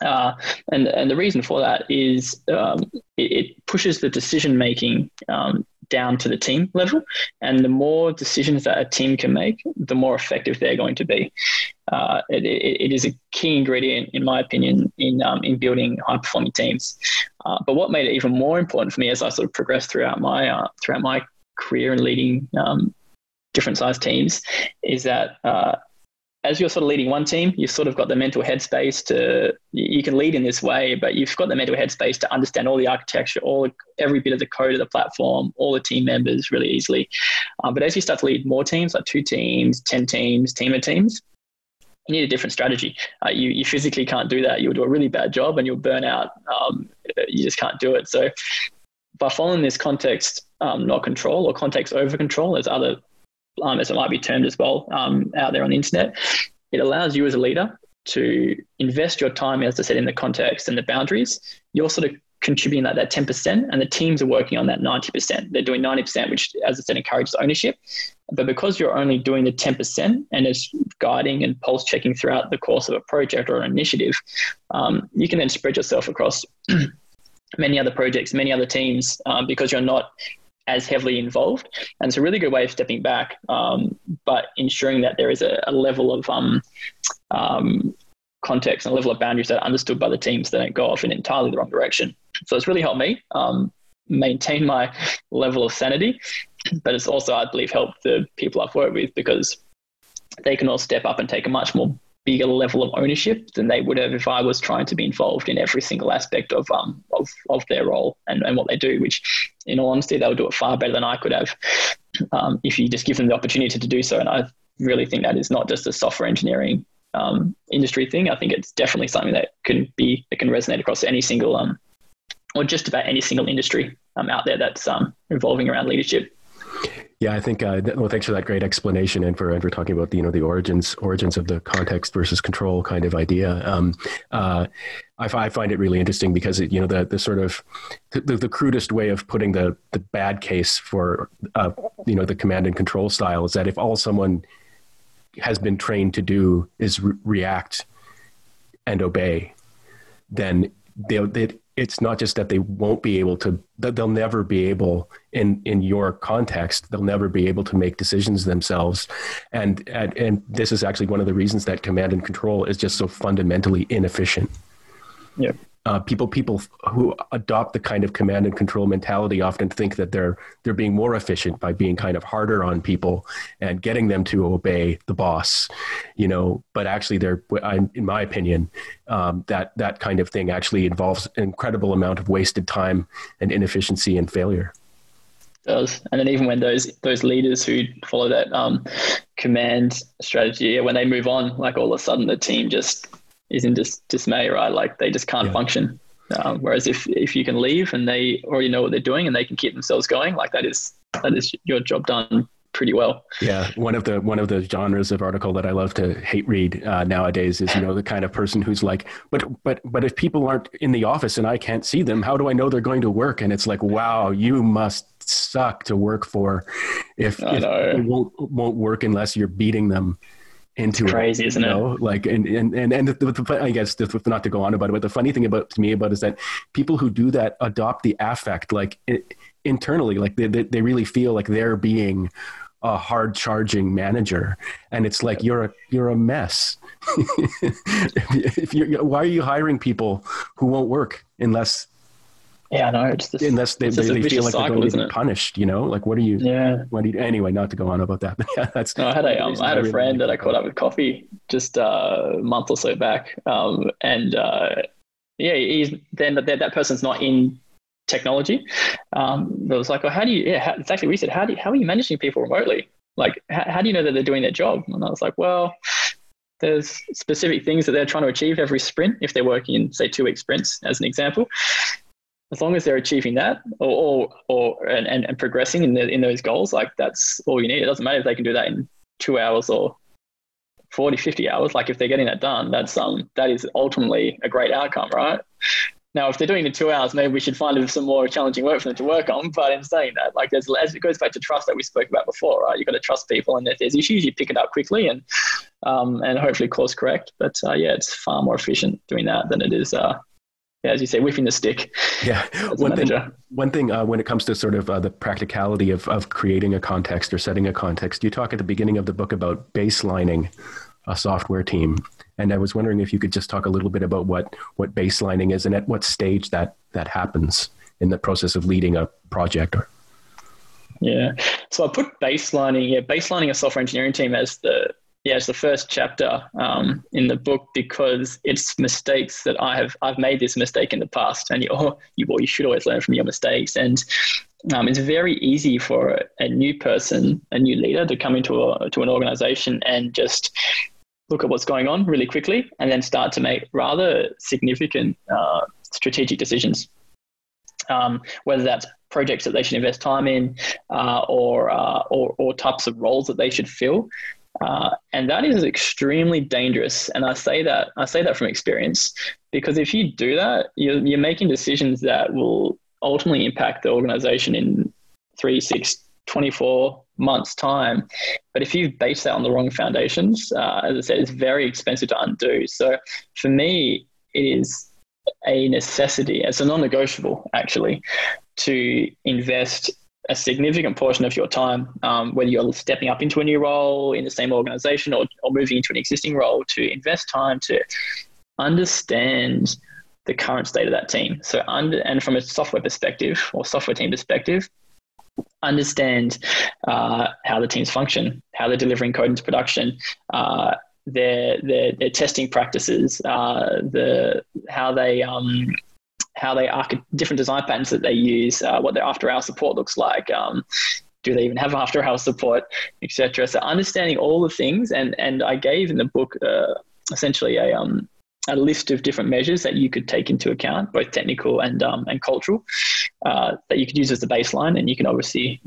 Uh, and and the reason for that is um, it, it, pushes the decision making um, down to the team level, and the more decisions that a team can make, the more effective they're going to be. Uh, it, it, it is a key ingredient, in my opinion, in um, in building high performing teams. Uh, but what made it even more important for me as I sort of progressed throughout my uh, throughout my career and leading um, different size teams is that uh, as you're sort of leading one team, you've sort of got the mental headspace to you can lead in this way, but you've got the mental headspace to understand all the architecture, all every bit of the code of the platform, all the team members really easily. Um, but as you start to lead more teams, like two teams, ten teams, team of teams, you need a different strategy. Uh, you you physically can't do that. You'll do a really bad job and you'll burn out. Um, you just can't do it. So by following this context, um, not control or context over control, there's other um, as it might be termed as well um, out there on the internet, it allows you as a leader to invest your time, as I said, in the context and the boundaries. You're sort of contributing that, that 10%, and the teams are working on that 90%. They're doing 90%, which, as I said, encourages ownership. But because you're only doing the 10% and it's guiding and pulse checking throughout the course of a project or an initiative, um, you can then spread yourself across many other projects, many other teams, um, because you're not as heavily involved. And it's a really good way of stepping back, um, but ensuring that there is a, a level of um, um, context and a level of boundaries that are understood by the teams that don't go off in entirely the wrong direction. So it's really helped me um, maintain my level of sanity, but it's also, I believe, helped the people I've worked with because they can all step up and take a much more bigger level of ownership than they would have if I was trying to be involved in every single aspect of um of, of their role and, and what they do, which in all honesty, they'll do it far better than I could have um, if you just give them the opportunity to do so. And I really think that is not just a software engineering um, industry thing. I think it's definitely something that can be that can resonate across any single um or just about any single industry um, out there that's um, revolving around leadership. Yeah, I think. Uh, well, thanks for that great explanation, and for and for talking about the you know the origins origins of the context versus control kind of idea. Um, uh, I, find it really interesting because it, you know the the sort of the, the crudest way of putting the the bad case for uh, you know the command and control style is that if all someone has been trained to do is re- react and obey, then they, they it's not just that they won't be able to that they'll never be able in in your context they'll never be able to make decisions themselves. And and, and this is actually one of the reasons that command and control is just so fundamentally inefficient. Yep uh, people people who adopt the kind of command and control mentality often think that they're they're being more efficient by being kind of harder on people and getting them to obey the boss, you know. But actually, they're in my opinion, um, that that kind of thing actually involves an incredible amount of wasted time and inefficiency and failure. Does and then even when those those leaders who follow that um, command strategy, when they move on, like all of a sudden the team just is in dis- dismay, right? Like they just can't yeah. function. Um, whereas if if you can leave and they already know what they're doing and they can keep themselves going, like that is that is your job done pretty well. Yeah, one of the one of the genres of article that I love to hate read uh, nowadays is you know the kind of person who's like, but but but if people aren't in the office and I can't see them, how do I know they're going to work? And it's like, wow, you must suck to work for if, if it won't won't work unless you're beating them into it's crazy, it, isn't you know? it? Like, and and and, and the, the, I guess the, not to go on about it, but the funny thing about to me about is that people who do that adopt the affect like it, internally, like they, they they really feel like they're being a hard charging manager, and it's like you're a you're a mess. if you're, why are you hiring people who won't work unless yeah, no, it's just, unless they, they, they feel like cycle, they're going to be punished, you know, like what are you? Yeah. What do you? Anyway, not to go on about that, yeah, that's. No, I had a um, I had a friend that I caught up with coffee just uh, a month or so back, um, and uh, yeah, he's then that that person's not in technology. Um, it was like, well, how do you? Yeah, how, exactly. We said, how do you, how are you managing people remotely? Like, how, how do you know that they're doing their job? And I was like, well, there's specific things that they're trying to achieve every sprint if they're working in say two week sprints as an example as long as they're achieving that or or, or and, and, and progressing in the, in those goals, like that's all you need. It doesn't matter if they can do that in two hours or 40, 50 hours. Like if they're getting that done, that's um that is ultimately a great outcome, right? Now, if they're doing it in two hours, maybe we should find some more challenging work for them to work on. But in saying that, like there's as it goes back to trust that we spoke about before, right? You've got to trust people, and if there's issues, you pick it up quickly and um, and hopefully course correct. But uh, yeah, it's far more efficient doing that than it is uh, as you say, whiffing the stick. Yeah, one thing. One thing uh, when it comes to sort of uh, the practicality of of creating a context or setting a context, you talk at the beginning of the book about baselining a software team, and I was wondering if you could just talk a little bit about what what baselining is and at what stage that that happens in the process of leading a project. Or yeah, so I put baselining. Yeah, baselining a software engineering team as the yeah, it's the first chapter um, in the book because it's mistakes that I have. I've made this mistake in the past, and you, oh, you, well, you should always learn from your mistakes. And um, it's very easy for a new person, a new leader, to come into a, to an organization and just look at what's going on really quickly, and then start to make rather significant uh, strategic decisions. Um, whether that's projects that they should invest time in, uh, or, uh, or, or types of roles that they should fill. Uh, and that is extremely dangerous. And I say that I say that from experience because if you do that, you're, you're making decisions that will ultimately impact the organization in three, six, 24 months' time. But if you base that on the wrong foundations, uh, as I said, it's very expensive to undo. So for me, it is a necessity, it's a non negotiable actually, to invest a significant portion of your time, um, whether you're stepping up into a new role in the same organization or, or moving into an existing role, to invest time to understand the current state of that team. So, under, and from a software perspective or software team perspective, understand uh, how the teams function, how they're delivering code into production, uh, their, their, their testing practices, uh, the how they um, how they are different design patterns that they use, uh, what their after hour support looks like. Um, do they even have after hour support, etc. So understanding all the things, and and I gave in the book uh, essentially a um, a list of different measures that you could take into account, both technical and um, and cultural, uh, that you could use as the baseline, and you can obviously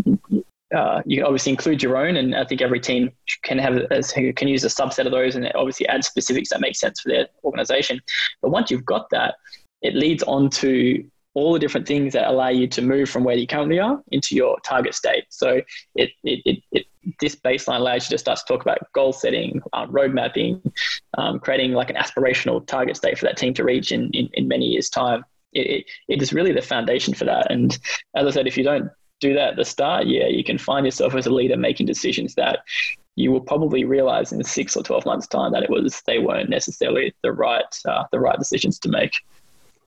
uh, you can obviously include your own, and I think every team can have can use a subset of those, and obviously add specifics that make sense for their organization. But once you've got that, it leads on to all the different things that allow you to move from where you currently are into your target state. So it, it, it, it this baseline allows you to start to talk about goal setting, uh, road mapping, um, creating like an aspirational target state for that team to reach in, in, in many years' time. It, it, it is really the foundation for that. And as I said, if you don't do that at the start, yeah, you can find yourself as a leader making decisions that you will probably realize in six or 12 months time that it was, they weren't necessarily the right, uh, the right decisions to make.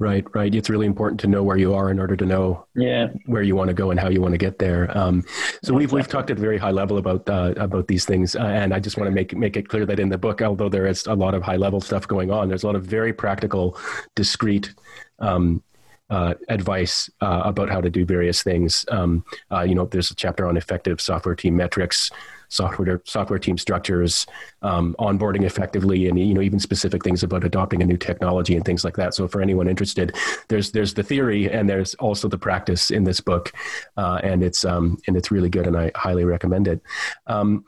Right, right. It's really important to know where you are in order to know yeah. where you want to go and how you want to get there. Um, so we've we've talked at a very high level about uh, about these things, uh, and I just want to make make it clear that in the book, although there is a lot of high level stuff going on, there's a lot of very practical, discrete. Um, uh, advice uh, about how to do various things. Um, uh, you know, there's a chapter on effective software team metrics, software software team structures, um, onboarding effectively, and you know even specific things about adopting a new technology and things like that. So for anyone interested, there's there's the theory and there's also the practice in this book, uh, and it's um, and it's really good, and I highly recommend it. Um,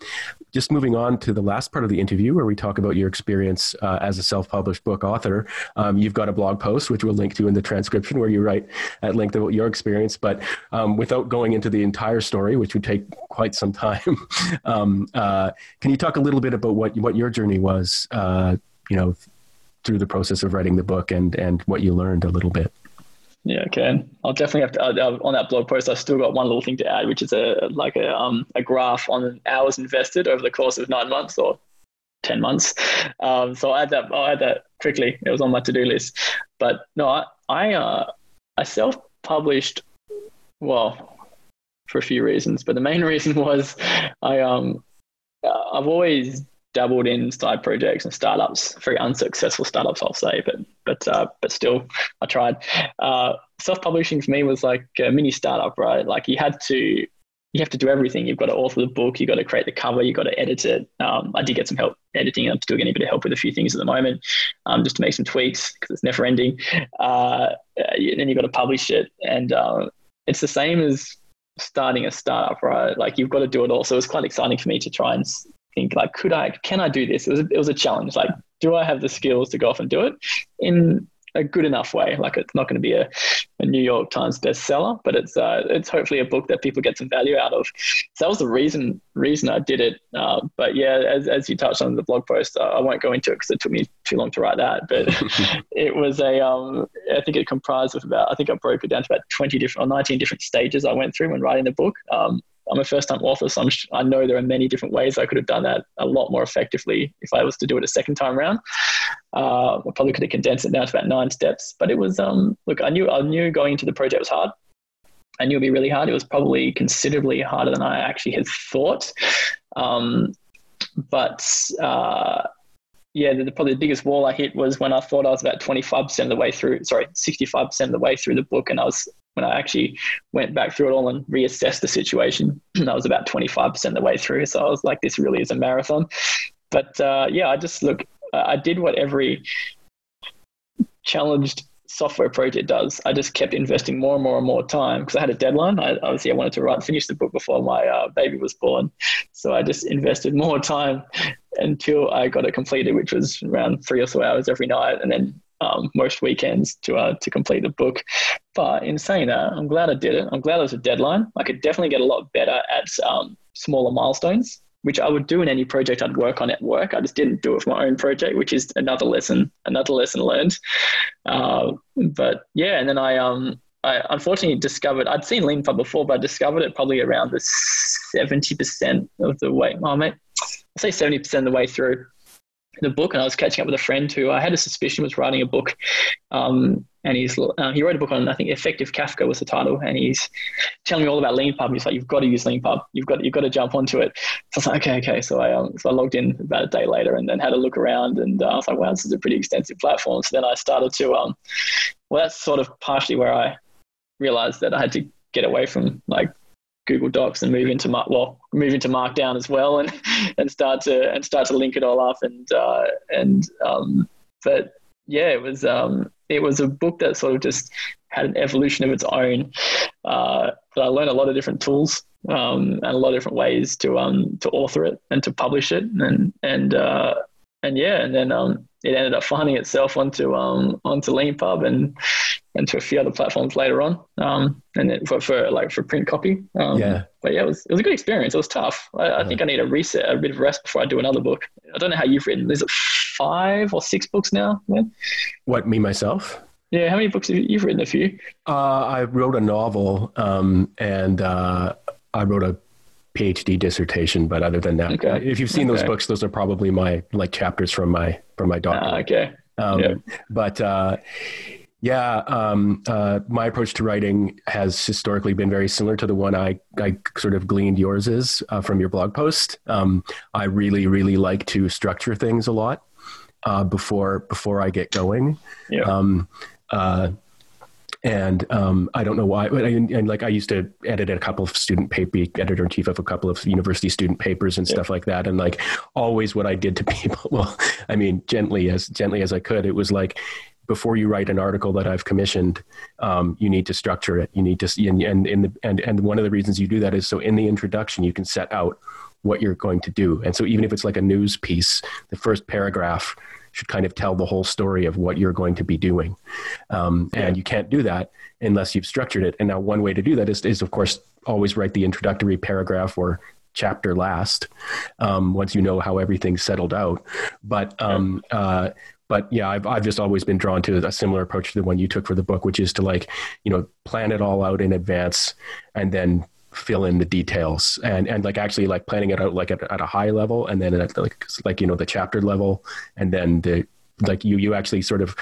just moving on to the last part of the interview where we talk about your experience uh, as a self-published book author um, you've got a blog post which we'll link to in the transcription where you write at length about your experience but um, without going into the entire story which would take quite some time um, uh, can you talk a little bit about what, what your journey was uh, you know through the process of writing the book and, and what you learned a little bit yeah, okay. I'll definitely have to uh, on that blog post. I've still got one little thing to add, which is a like a um a graph on hours invested over the course of nine months or ten months. Um, so I'll add that. I'll add that quickly. It was on my to do list. But no, I I, uh, I self published. Well, for a few reasons, but the main reason was I um uh, I've always dabbled in side projects and startups, very unsuccessful startups, I'll say, but but uh, but still, I tried. Uh, self-publishing for me was like a mini startup, right? Like you had to you have to do everything. You've got to author the book, you've got to create the cover, you've got to edit it. Um, I did get some help editing. I'm still getting a bit of help with a few things at the moment, um, just to make some tweaks because it's never ending. Uh, then you've got to publish it, and uh, it's the same as starting a startup, right? Like you've got to do it all. So it was quite exciting for me to try and think like, could I, can I do this? It was, it was a challenge. Like, do I have the skills to go off and do it in a good enough way? Like, it's not going to be a, a New York Times bestseller, but it's, uh, it's hopefully a book that people get some value out of. So that was the reason, reason I did it. Uh, but yeah, as, as you touched on the blog post, uh, I won't go into it because it took me too long to write that, but it was a, um, I think it comprised of about, I think I broke it down to about 20 different or 19 different stages I went through when writing the book. Um, I'm a first time author, so I'm, i know there are many different ways I could have done that a lot more effectively if I was to do it a second time around. Uh, I probably could have condensed it down to about nine steps, but it was, um, look, I knew, I knew going into the project was hard. I knew it'd be really hard. It was probably considerably harder than I actually had thought. Um, but uh, yeah, the, probably the biggest wall I hit was when I thought I was about 25% of the way through, sorry, 65% of the way through the book, and I was when I actually went back through it all and reassessed the situation, I was about 25% of the way through. So I was like, this really is a marathon. But uh, yeah, I just look, I did what every challenged software project does. I just kept investing more and more and more time because I had a deadline. I, obviously, I wanted to write, finish the book before my uh, baby was born. So I just invested more time until I got it completed, which was around three or so hours every night. And then um, most weekends to uh, to complete the book. But in saying that, I'm glad I did it. I'm glad it was a deadline. I could definitely get a lot better at um, smaller milestones, which I would do in any project I'd work on at work. I just didn't do it for my own project, which is another lesson, another lesson learned. Uh, but yeah, and then I um I unfortunately discovered I'd seen Lean before, but I discovered it probably around the seventy percent of the way. Oh, mate, say seventy percent of the way through the book, and I was catching up with a friend who I had a suspicion was writing a book. Um, and he's uh, he wrote a book on I think effective Kafka was the title, and he's telling me all about Leanpub. He's like, you've got to use Leanpub. You've got you've got to jump onto it. So I was like, okay, okay. So I um, so I logged in about a day later, and then had a look around, and uh, I was like, wow, this is a pretty extensive platform. So then I started to um, well, that's sort of partially where I realized that I had to get away from like Google Docs and move into well move into Markdown as well and and start to and start to link it all up and uh, and um, but yeah, it was um, it was a book that sort of just had an evolution of its own. Uh, but I learned a lot of different tools um, and a lot of different ways to um, to author it and to publish it, and and uh, and yeah, and then um, it ended up finding itself onto um, onto Leanpub and and to a few other platforms later on, um, and then for, for like for print copy. Um, Yeah. but yeah, it was it was a good experience. It was tough. I, I think I need a reset, a bit of rest before I do another book. I don't know how you've written. Is it five or six books now? Yeah. What me myself? Yeah, how many books have you, you've written? A few. Uh, I wrote a novel, um, and uh, I wrote a PhD dissertation. But other than that, Okay. if you've seen those books, those are probably my like chapters from my from my Ah, doctorate. okay. Um, Yeah. But uh, yeah, um, uh, my approach to writing has historically been very similar to the one I, I sort of gleaned yours is uh, from your blog post. Um, I really, really like to structure things a lot uh, before before I get going. Yeah. And um, I don't know why, but I, and like I used to edit a couple of student paper, editor in chief of a couple of university student papers and stuff like that. And like always, what I did to people, well, I mean, gently as gently as I could, it was like before you write an article that I've commissioned, um, you need to structure it. You need to, and and in the and and one of the reasons you do that is so in the introduction you can set out what you're going to do. And so even if it's like a news piece, the first paragraph should kind of tell the whole story of what you're going to be doing. Um, and you can't do that unless you've structured it. And now one way to do that is, is of course, always write the introductory paragraph or chapter last um, once you know how everything's settled out. But um, uh, but yeah, I've I've just always been drawn to a similar approach to the one you took for the book, which is to like you know plan it all out in advance and then fill in the details and and like actually like planning it out like at, at a high level and then at like like you know the chapter level and then the like you you actually sort of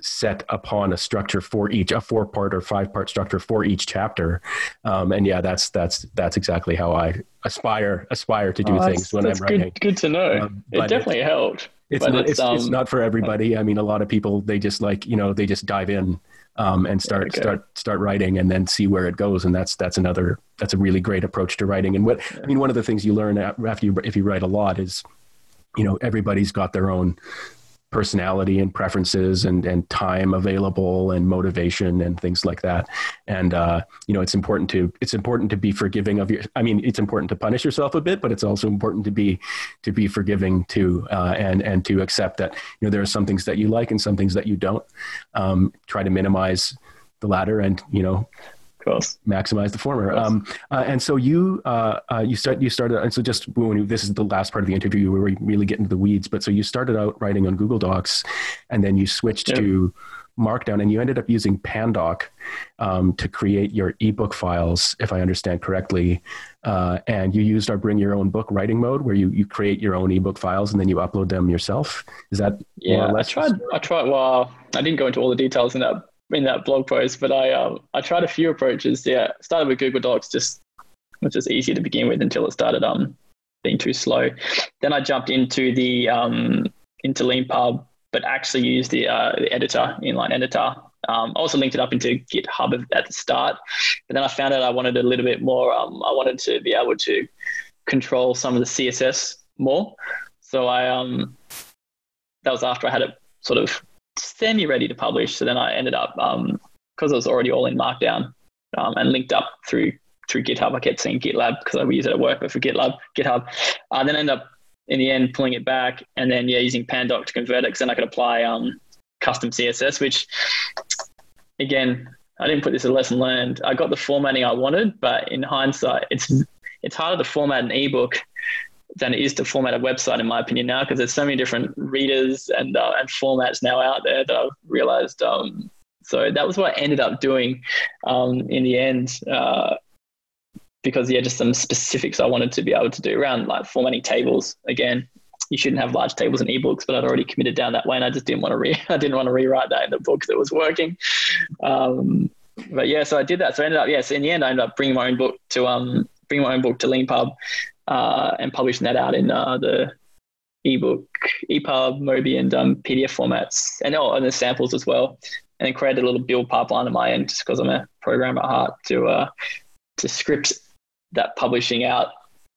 set upon a structure for each a four part or five part structure for each chapter um, and yeah that's that's that's exactly how i aspire aspire to do Oh, things when i'm writing good, good to know. Um, it definitely helped. it's but not it's, um, it's not for everybody i mean a lot of people they just like you know they just dive in um, and start Okay. start start writing and then see where it goes. And that's that's another that's a really great approach to writing. And what i mean one of the things you learn after you if you write a lot is you know everybody's got their own personality and preferences and and time available and motivation and things like that. And uh, you know it's important to it's important to be forgiving of your i mean it's important to punish yourself a bit but it's also important to be to be forgiving too uh, and and to accept that you know there are some things that you like and some things that you don't. Um, try to minimize the latter and you know course. maximize the former. Um, uh, and so you uh, uh, you start you started and so just when you, this is the last part of the interview where we really get into the weeds. But so you started out writing on Google Docs, and then you switched Yeah. to Markdown, and you ended up using Pandoc um, to create your ebook files, if I understand correctly. Uh, and you used our Bring Your Own Book writing mode, where you you create your own ebook files and then you upload them yourself. Is that Yeah, I tried. I tried. Well, I didn't go into all the details in that in that blog post, but I um, I tried a few approaches. Yeah, started with Google Docs, just was just easier to begin with until it started um being too slow. Then I jumped into the um into Leanpub, but actually used the uh, the editor inline editor. Um, I also linked it up into GitHub at the start, but then I found out I wanted a little bit more. Um, I wanted to be able to control some of the CSS more. So I um that was after I had it sort of semi ready to publish. So then I ended up because it was already all in Markdown um, and linked up through through GitHub. I kept saying GitLab because I use it at work, but for GitLab, GitHub. Uh, then I ended up in the end pulling it back and then yeah using Pandoc to convert it because then I could apply um, custom CSS, which again I didn't put this as a lesson learned. I got the formatting I wanted, but in hindsight, it's it's harder to format an ebook than it is to format a website, in my opinion, now because there's so many different readers and uh, and formats now out there that I've realized. Um, so that was what I ended up doing um, in the end, uh, because yeah, just some specifics I wanted to be able to do around like formatting tables. Again, you shouldn't have large tables in ebooks, but I'd already committed down that way, and I just didn't want to re I didn't want to rewrite that in the book that was working. Um, but yeah, so I did that. So I ended up yes, in the end, I ended up bringing my own book to um bring my own book to Leanpub uh, and publishing that out in uh, the ebook, EPUB, Mobi, and um, PDF formats, and oh, and the samples as well. And then created a little build pipeline on my end, just because I'm a programmer at heart, to uh, to script that publishing out,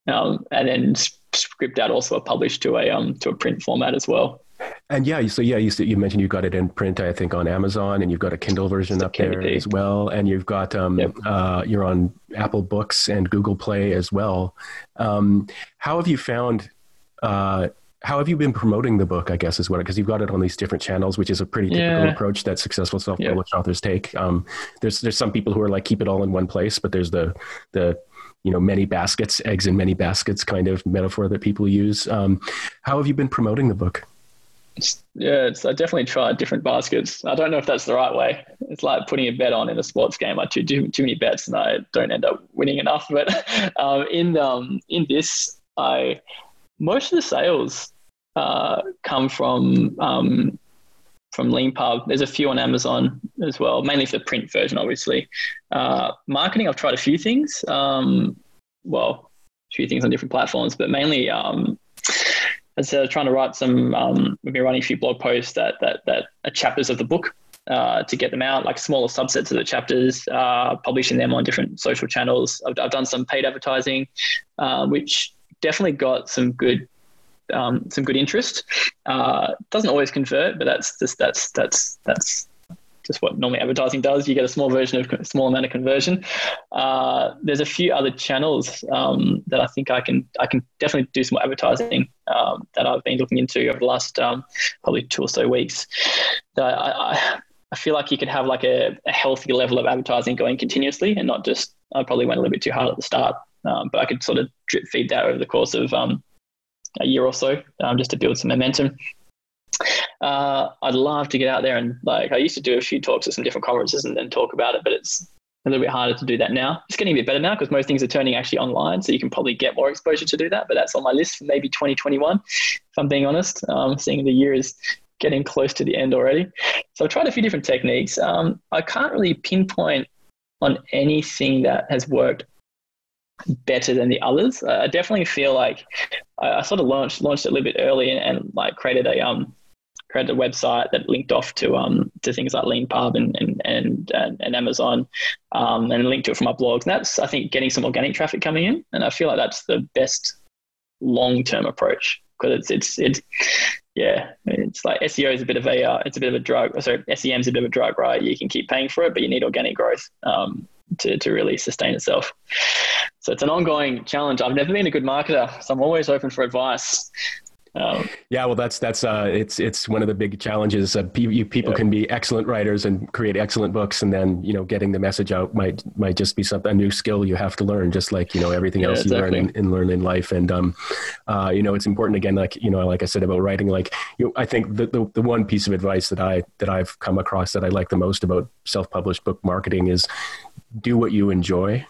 um, and then script out also a publish to a um to a print format as well. And yeah, so yeah, you, you mentioned you got it in print, I think, on Amazon, and you've got a Kindle version up there as well, and you've got um, yep. uh, you're on Apple Books and Google Play as well. Um, how have you found? Uh, how have you been promoting the book? I guess is what because you've got it on these different channels, which is a pretty typical yeah. approach that successful self-published yeah. authors take. Um, there's there's some people who are like keep it all in one place, but there's the the you know many baskets, eggs in many baskets kind of metaphor that people use. Um, how have you been promoting the book? Yeah, it's, I definitely tried different baskets. I don't know if that's the right way. It's like putting a bet on in a sports game. I do too, too many bets and I don't end up winning enough. But um, in um, in this, I most of the sales uh, come from um, from Leanpub. There's a few on Amazon as well, mainly for the print version, obviously. Uh, marketing, I've tried a few things. Um, well, a few things on different platforms, but mainly um, as I was trying to write some, um, we've been writing a few blog posts that that that are chapters of the book uh, to get them out, like smaller subsets of the chapters, uh, publishing them on different social channels. I've, I've done some paid advertising, uh, which definitely got some good um, some good interest. Uh, doesn't always convert, but that's just that's that's that's just what normally advertising does. You get a small version of small amount of conversion. Uh, there's a few other channels um, that I think I can I can definitely do some more advertising um, that I've been looking into over the last um, probably two or so weeks. That I, I, I feel like you could have like a, a, healthy level of advertising going continuously and not just I probably went a little bit too hard at the start, um, but I could sort of drip feed that over the course of um, a year or so um, just to build some momentum uh, I'd love to get out there and like I used to do a few talks at some different conferences and then talk about it, but it's a little bit harder to do that now. It's getting a bit better now because most things are turning actually online, so you can probably get more exposure to do that. But that's on my list for maybe 2021, if I'm being honest. Um, seeing the year is getting close to the end already, so I've tried a few different techniques. Um, I can't really pinpoint on anything that has worked better than the others. I definitely feel like I, I, sort of launched launched a little bit early and, and like created a um created a website that linked off to um to things like Leanpub and and and, and, Amazon, um, and linked to it from my blogs. And that's I think getting some organic traffic coming in, and I feel like that's the best long term approach because it's it's it's yeah, it's like SEO is a bit of a uh, it's a bit of a drug. Sorry, SEM is a bit of a drug, right? You can keep paying for it, but you need organic growth um, to to really sustain itself. So it's an ongoing challenge. I've never been a good marketer, so I'm always open for advice. Um, yeah, well, that's that's uh, it's it's one of the big challenges. Uh, people yeah. can be excellent writers and create excellent books, and then you know getting the message out might might just be something a new skill you have to learn, just like you know everything yeah, else you exactly. learn and, learn in life. And um, uh, you know, it's important again, like you know, like I said about writing. Like you, know, I think the, the the one piece of advice that I that I've come across that I like the most about self published book marketing is do what you enjoy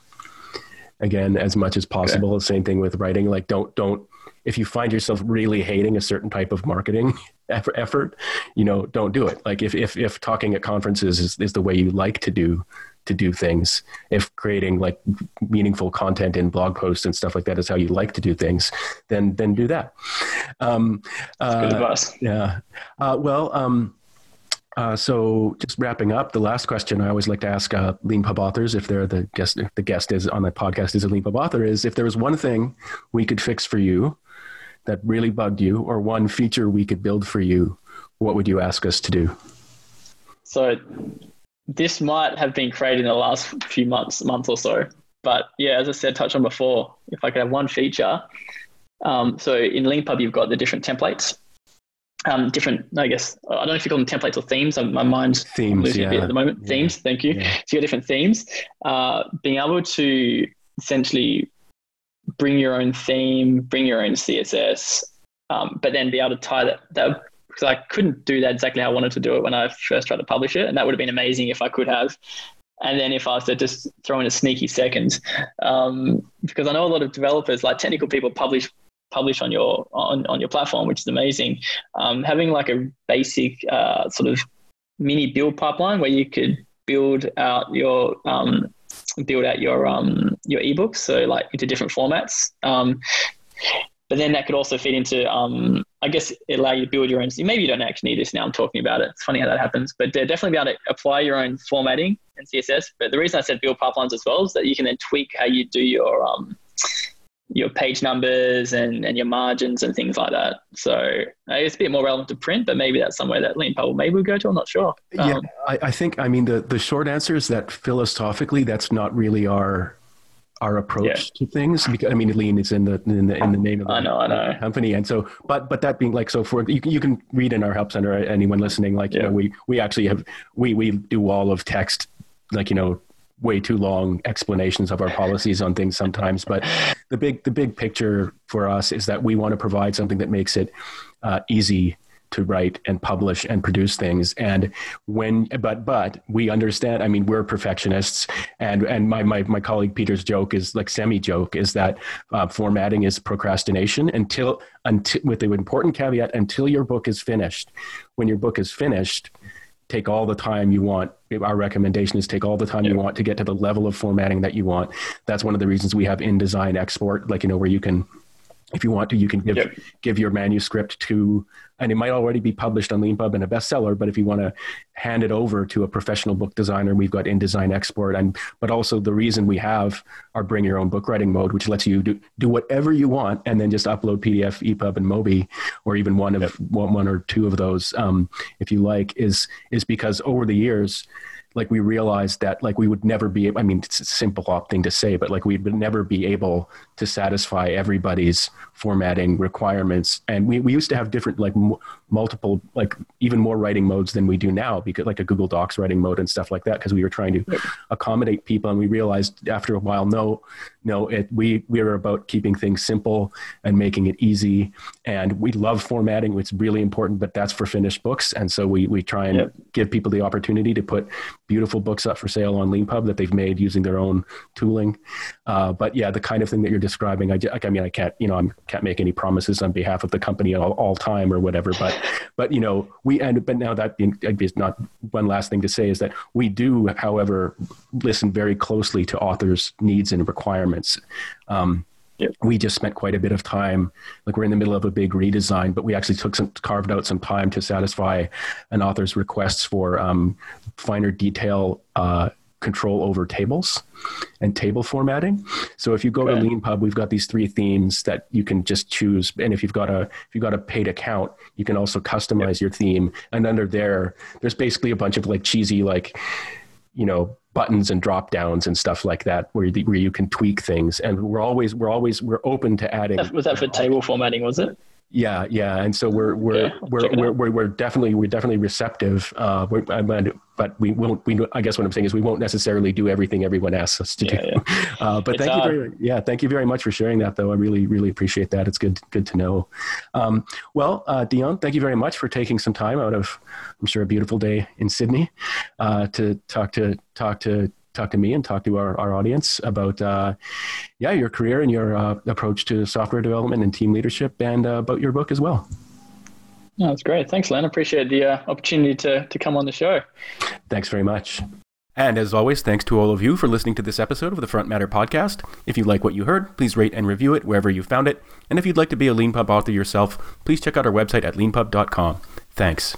again as much as possible. Okay. Same thing with writing. Like don't don't if you find yourself really hating a certain type of marketing effort, you know, don't do it. Like if, if, if talking at conferences is, is the way you like to do, to do things, if creating like meaningful content in blog posts and stuff like that is how you like to do things, then, then do that. Um, uh, good advice. Yeah. Uh, well, um, uh, so just wrapping up, the last question I always like to ask uh, Leanpub authors, if they're the guest, if the guest is on the podcast is a Leanpub author, is if there was one thing we could fix for you that really bugged you, or one feature we could build for you, what would you ask us to do? So this might have been created in the last few months, month or so. But yeah, as I said, touched on before, if I could have one feature. Um, so in Leanpub, you've got the different templates um, different, I guess, I don't know if you call them templates or themes. My mind's themes, losing yeah. a bit at the moment. Yeah. Themes, thank you. Yeah. So you got different themes. Uh, being able to essentially bring your own theme, bring your own CSS, um, but then be able to tie that, that because I couldn't do that exactly how I wanted to do it when I first tried to publish it, and that would have been amazing if I could have. And then if I was to just throw in a sneaky second, um, because I know a lot of developers, like technical people, publish publish on your on, on your platform, which is amazing. Um, having like a basic uh, sort of mini build pipeline where you could build out your um, build out your um, your ebooks, so like into different formats. Um, but then that could also feed into, um, I guess, it allow you to build your own. Maybe you don't actually need this now. I'm talking about it. It's funny how that happens, but definitely be able to apply your own formatting and CSS. But the reason I said build pipelines as well is that you can then tweak how you do your um, your page numbers and, and your margins and things like that. So it's a bit more relevant to print, but maybe that's somewhere that Leanpub will maybe we'll go to. I'm not sure. Um, yeah, I, I think, I mean, the, the short answer is that philosophically, that's not really our our approach yeah. to things because I mean lean is in the in the in the name of the I know, I know. company and so but but that being like so for you can, you can read in our help center anyone listening like you know we we actually have we we do all of text like you know way too long explanations of our policies on things sometimes but the big the big picture for us is that we want to provide something that makes it uh, easy to write and publish and produce things. And when but but we understand i mean we're perfectionists. And and my my, my colleague peter's joke is like semi joke is that uh, formatting is procrastination until until with the important caveat until your book is finished. When your book is finished take all the time you want. Our recommendation is take all the time you want to get to the level of formatting that you want. That's one of the reasons we have InDesign export like you know where you can if you want to, you can give yep. give your manuscript to, and it might already be published on Leanpub and a bestseller. But if you want to hand it over to a professional book designer, we've got InDesign Export, and but also the reason we have our Bring Your Own Book Writing mode, which lets you do do whatever you want, and then just upload PDF, EPUB, and Mobi, or even one of yep. one, one or two of those, um, if you like, is is because over the years like we realized that like we would never be i mean it's a simple thing to say but like we would never be able to satisfy everybody's formatting requirements. And we, we used to have different like m- multiple like even more writing modes than we do now because like a google docs writing mode and stuff like that because we were trying to accommodate people and we realized after a while no no it we we are about keeping things simple and making it easy. And we love formatting it's really important but that's for finished books. And so we we try and give people the opportunity to put beautiful books up for sale on leanpub that they've made using their own tooling. Uh, but yeah the kind of thing that you're describing i i mean i can't you know i'm can't make any promises on behalf of the company all, all time or whatever. But but you know we and but now that being not one last thing to say is that we do, however, listen very closely to authors' needs and requirements. Um, Yep. we just spent quite a bit of time like we're in the middle of a big redesign but we actually took some carved out some time to satisfy an author's requests for um, finer detail uh, control over tables and table formatting. So if you go okay. to LeanPub, we've got these three themes that you can just choose. And if you've got a if you've got a paid account, you can also customize yep. your theme. And under there, there's basically a bunch of like cheesy like you know buttons and drop downs and stuff like that where you, where you can tweak things and we're always we're always we're open to adding was that for table formatting was it yeah, yeah, and so we're we're we're, we're, we're, we're definitely we're definitely receptive. Uh, we're, but we won't. We I guess what I'm saying is we won't necessarily do everything everyone asks us to yeah, do. Yeah. Uh, but it's, thank you very yeah thank you very much for sharing that though. I really really appreciate that. It's good good to know. Um, well, uh, Dion, thank you very much for taking some time out of I'm sure a beautiful day in Sydney uh, to talk to talk to talk to me and talk to our, our audience about uh, yeah your career and your uh, approach to software development and team leadership and uh, about your book as well no, that's great thanks len appreciate the uh, opportunity to, to come on the show thanks very much and as always, thanks to all of you for listening to this episode of the Front Matter podcast. If you like what you heard, please rate and review it wherever you found it. And if you'd like to be a LeanPub author yourself, please check out our website at leanpub.com. Thanks.